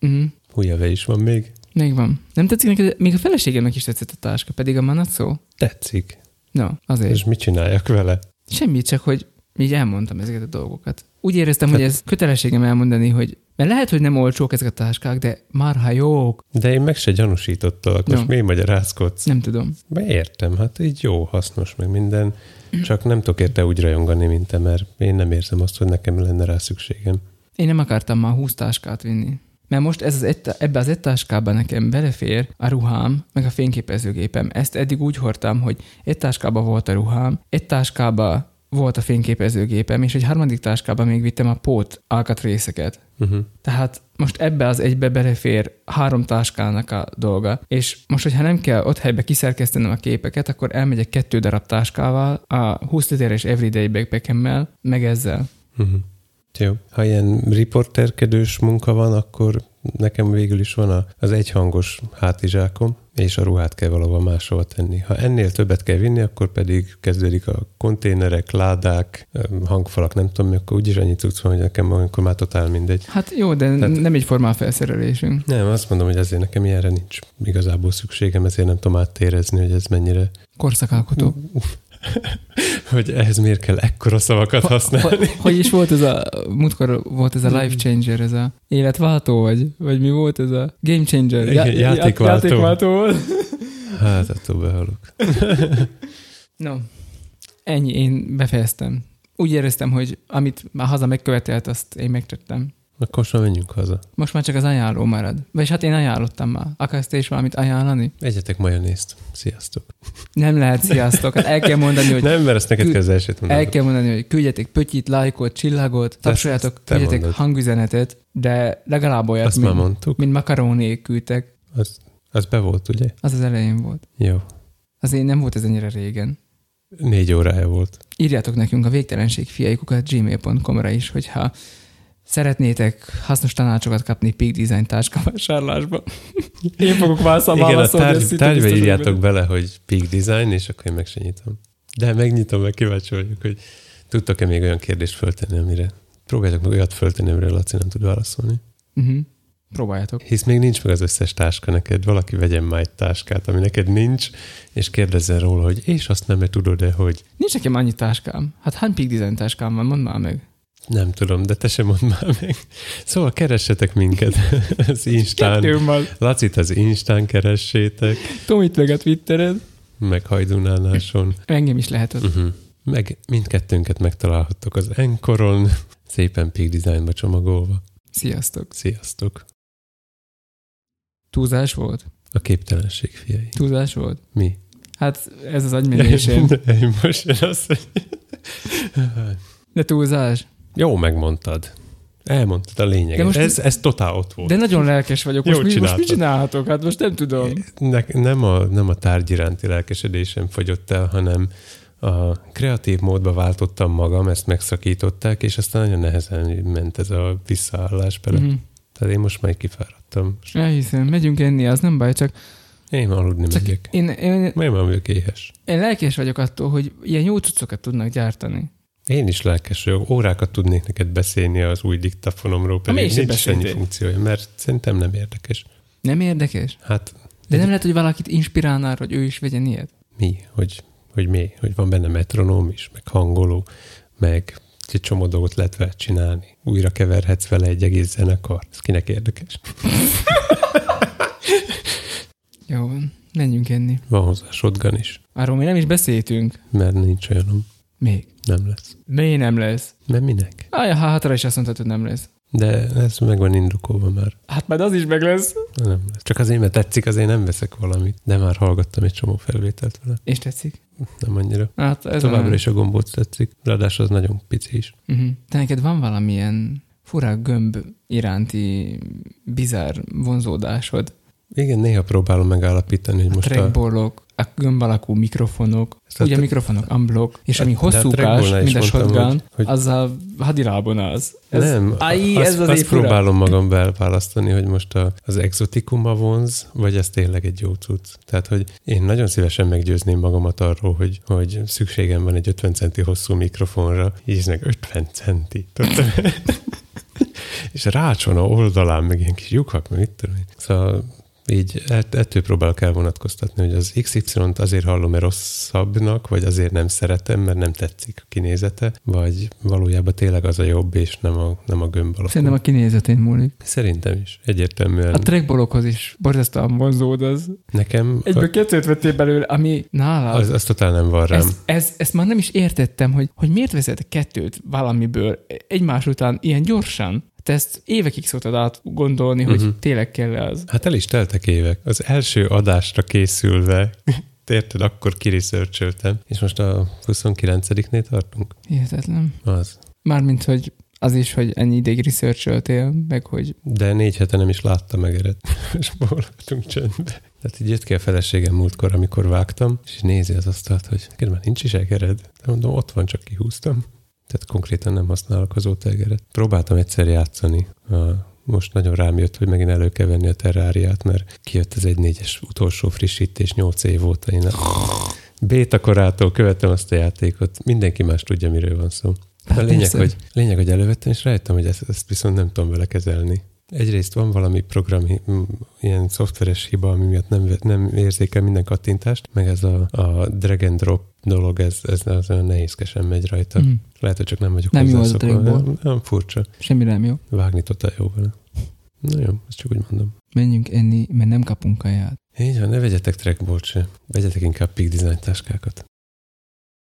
Uh-huh. Hújjave is van még. Még van. Nem tetszik neked? Még a feleségemnek is tetszett a táska, pedig a manat szó. Tetszik. No, azért. És mit csináljak vele? Semmit, csak hogy így elmondtam ezeket a dolgokat. Úgy éreztem, hogy ez kötelességem elmondani, hogy mert lehet, hogy nem olcsók ezek a táskák, de marha jók. De én meg se gyanúsítottalak. Most No. miért magyarázkodsz? Nem tudom. Be értem, hát így jó, hasznos, meg minden. Csak nem tudok érte úgy rajongani, mint te, mert én nem érzem azt, hogy nekem lenne rá szükségem. Én nem akartam már 20 táskát vinni. Mert most ez az egy, ebbe az egy táskában nekem belefér a ruhám, meg a fényképezőgépem. Ezt eddig úgy hordtam, hogy egy táskában volt a ruhám, egy táskában volt a fényképezőgépem, és egy harmadik táskában még vittem a pót alkatrészeket. Uh-huh. Tehát most ebbe az egybe belefér három táskának a dolga, és most, hogyha nem kell ott helybe kiszerkesztenem a képeket, akkor elmegyek kettő darab táskával, a 20 literes everyday backpackemmel, meg ezzel. Uh-huh. Jó. Ha ilyen riporterkedős munka van, akkor nekem végül is van az egyhangos hátizsákom, és a ruhát kell valahol máshova tenni. Ha ennél többet kell vinni, akkor pedig kezdődik a konténerek, ládák, hangfalak, nem tudom akkor úgyis annyi cucc van, hogy nekem akkor már totál mindegy. Hát jó, de Tehát- nem egy formál felszerelésünk. Nem, azt mondom, hogy azért nekem ilyenre nincs igazából szükségem, ezért nem tudom átérezni, hogy ez mennyire, Korszakalkotó. hogy ehhez miért kell ekkora szavakat használni. Hogy, hogy is volt ez a, múltkor volt ez a life changer, ez a életváltó, vagy, vagy mi volt ez a game changer? Igen, játékváltó. játékváltó volt. Hát, attól behalok. No, ennyi, én befejeztem. Úgy éreztem, hogy amit már haza megkövetelt, azt én megtettem. Akkor most már menjünk haza. Most már csak az ajánló marad. Vagyis hát én ajánlottam már. Akarsz te is valamit ajánlani? Egyetek majonézt. Sziasztok. Nem lehet, sziasztok. Hát el kell mondani, hogy Nem, mert ezt neked kell az elsőt mondani. El kell mondani, hogy küldjetek pötyit, lájkot, csillagot, tapsoljátok, te küldjetek mondod. hangüzenetet, de legalább olyat, Azt már mint, mondtuk. mint makarónék küldtek. Az, az be volt, ugye? Az az elején volt. Jó. Azért nem volt ez ennyire régen. Négy órája volt. Írjátok nekünk a végtelenség fiaikukat gmail.com-ra is, hogyha szeretnétek hasznos tanácsokat kapni Peak Design táskavásárlásba. Én fogok válaszol, Igen, a válaszolni. tárgy, tárgyba írjátok bele, hogy Peak Design, és akkor én meg se nyitom. De megnyitom, meg kíváncsi vagyok, hogy tudtok-e még olyan kérdést föltenni, amire próbáljátok meg olyat föltenni, amire Laci nem tud válaszolni. Uh-huh. Próbáljátok. Hisz még nincs meg az összes táska neked, valaki vegyen már egy táskát, ami neked nincs, és kérdezzen róla, hogy és azt nem tudod-e, hogy Nincs nekem annyi táskám. Hát hány Peak Design táskám van? Mondd már meg. Nem tudom, de te sem mondd már meg. Szóval keressetek minket az Instán. Lacit az Instán keressétek, Tomit meg a Twittered. meg Hajdunánáson. Engem is lehet ott. Uh-huh. Meg mindkettőnket megtalálhattok az Enkoron, szépen Peak Designba csomagolva. Sziasztok. Sziasztok! Túlzás volt? A képtelenség fiai. Túlzás volt? Mi? Hát ez az agymenésem. Én most jön azt, hogy... De túlzás. Jó, megmondtad. Elmondtad a lényeget. De most- ez, ez totál ott volt. De nagyon lelkes vagyok. Most, mi, most mit csináltad. csinálhatok? Hát most nem tudom. Ne, nem, a, nem a tárgy iránti lelkesedésem fogyott el, hanem a kreatív módba váltottam magam, ezt megszakították, és aztán nagyon nehezen ment ez a visszaállás bele. Mhm. Mm-hmm. Tehát én most már kifáradtam. Elhiszem, megyünk enni, az nem baj, csak, Én aludni csak megyek. én, én, Miért már vagyok éhes? én lelkes vagyok attól, hogy ilyen jó cuccokat tudnak gyártani. Én is lelkes vagyok. Órákat tudnék neked beszélni az új diktafonomról, pedig nincs is ennyi beszéltél. funkciója, mert szerintem nem érdekes. Nem érdekes? Hát De nem lehet, hogy valakit inspirálnál, hogy ő is vegyen ilyet? mi? Hogy, hogy mi? Hogy van benne metronóm is, meg hangoló, meg egy csomó dolgot lehet vele csinálni. Újra keverhetsz vele egy egész zenekar. Ez kinek érdekes? Jó van, menjünk enni. Van hozzá shotgun is, Arról mi nem is beszéltünk. mert nincs olyanom. Még. Nem lesz. Miért nem lesz? Mert minek? Aj, a hátra is azt mondtad, hogy nem lesz. De ez meg van indokolva már. Hát majd az is meg lesz. Nem lesz. Csak azért, mert tetszik, azért nem veszek valamit. De már hallgattam egy csomó felvételt vele. És tetszik? Nem annyira. Hát ez Továbbra a... is a gombóc tetszik. Ráadásul az nagyon pici is. Uh-huh. De neked van valamilyen fura gömb iránti bizarr vonzódásod? Igen, néha próbálom megállapítani, hogy A most a... a gömb alakú mikrofonok, a ugye mikrofonok unblock, és ami hosszúkás, mint a shotgun, hogy- hogy- az a hadilábon az. Ez, nem, Aj, azt, ez az azt próbálom magam belválasztani, hogy most a, az exotikuma vonz, vagy ez tényleg egy jó cucc. Tehát, hogy én nagyon szívesen meggyőzném magamat arról, hogy, hogy szükségem van egy 50 centi hosszú mikrofonra, így meg 50 centi. És rács van a oldalán, meg ilyen kis lyukak, meg tudom én. Szóval így ett- ettől próbálok elvonatkoztatni, hogy az XY-t azért hallom, mert rosszabbnak, vagy azért nem szeretem, mert nem tetszik a kinézete, vagy valójában tényleg az a jobb, és nem a, nem a gömb alakú. Szerintem a kinézetén múlik. Szerintem is. Egyértelműen. A trackballokhoz is borzasztóan vonzód az. Nekem Egyből kettőt vettél belőle, ami nálad. az, az totál nem van rám. Ez, ez, ezt már nem is értettem, hogy, hogy miért vezet kettőt valamiből egymás után ilyen gyorsan. Te ezt évekig szoktad át gondolni, hogy uh-huh. tényleg kell az. Hát el is teltek évek. Az első adásra készülve, érted, akkor kiriszörcsöltem, és most a 29-nél tartunk. Hihetetlen. Az. Mármint, hogy az is, hogy ennyi ideig researcholtél, meg hogy De négy hete nem is látta megeret. és voltunk csöndbe. Tehát így jött ki a feleségem múltkor, amikor vágtam, és nézi az asztalt, hogy neked már nincs is egered. De mondom, ott van, csak kihúztam. Tehát konkrétan nem használok azóta egeret. Próbáltam egyszer játszani. A, most nagyon rám jött, hogy megint elő kell venni a terráriát, mert kijött az 1.4-es utolsó frissítés 8 év óta. Én a béta korától követem azt a játékot. Mindenki más tudja, miről van szó. Hát a lényeg, persze. hogy, lényeg, hogy elővettem, és rájöttem, hogy ezt, ezt viszont nem tudom vele kezelni. Egyrészt van valami programi, mm, ilyen szoftveres hiba, ami miatt nem, nem érzékel minden kattintást, meg ez a, a drag and drop dolog, ez, ez az olyan nehézkesen megy rajta. mm, Lehet, hogy csak nem vagyok Nem jó az. Nem, nem furcsa. semmi nem jó. Vágni totál jó vele. Na jó, ezt csak úgy mondom. Menjünk enni, mert nem kapunk kaját. Így van, ne vegyetek trackballt se. Vegyetek inkább Peak Design táskákat.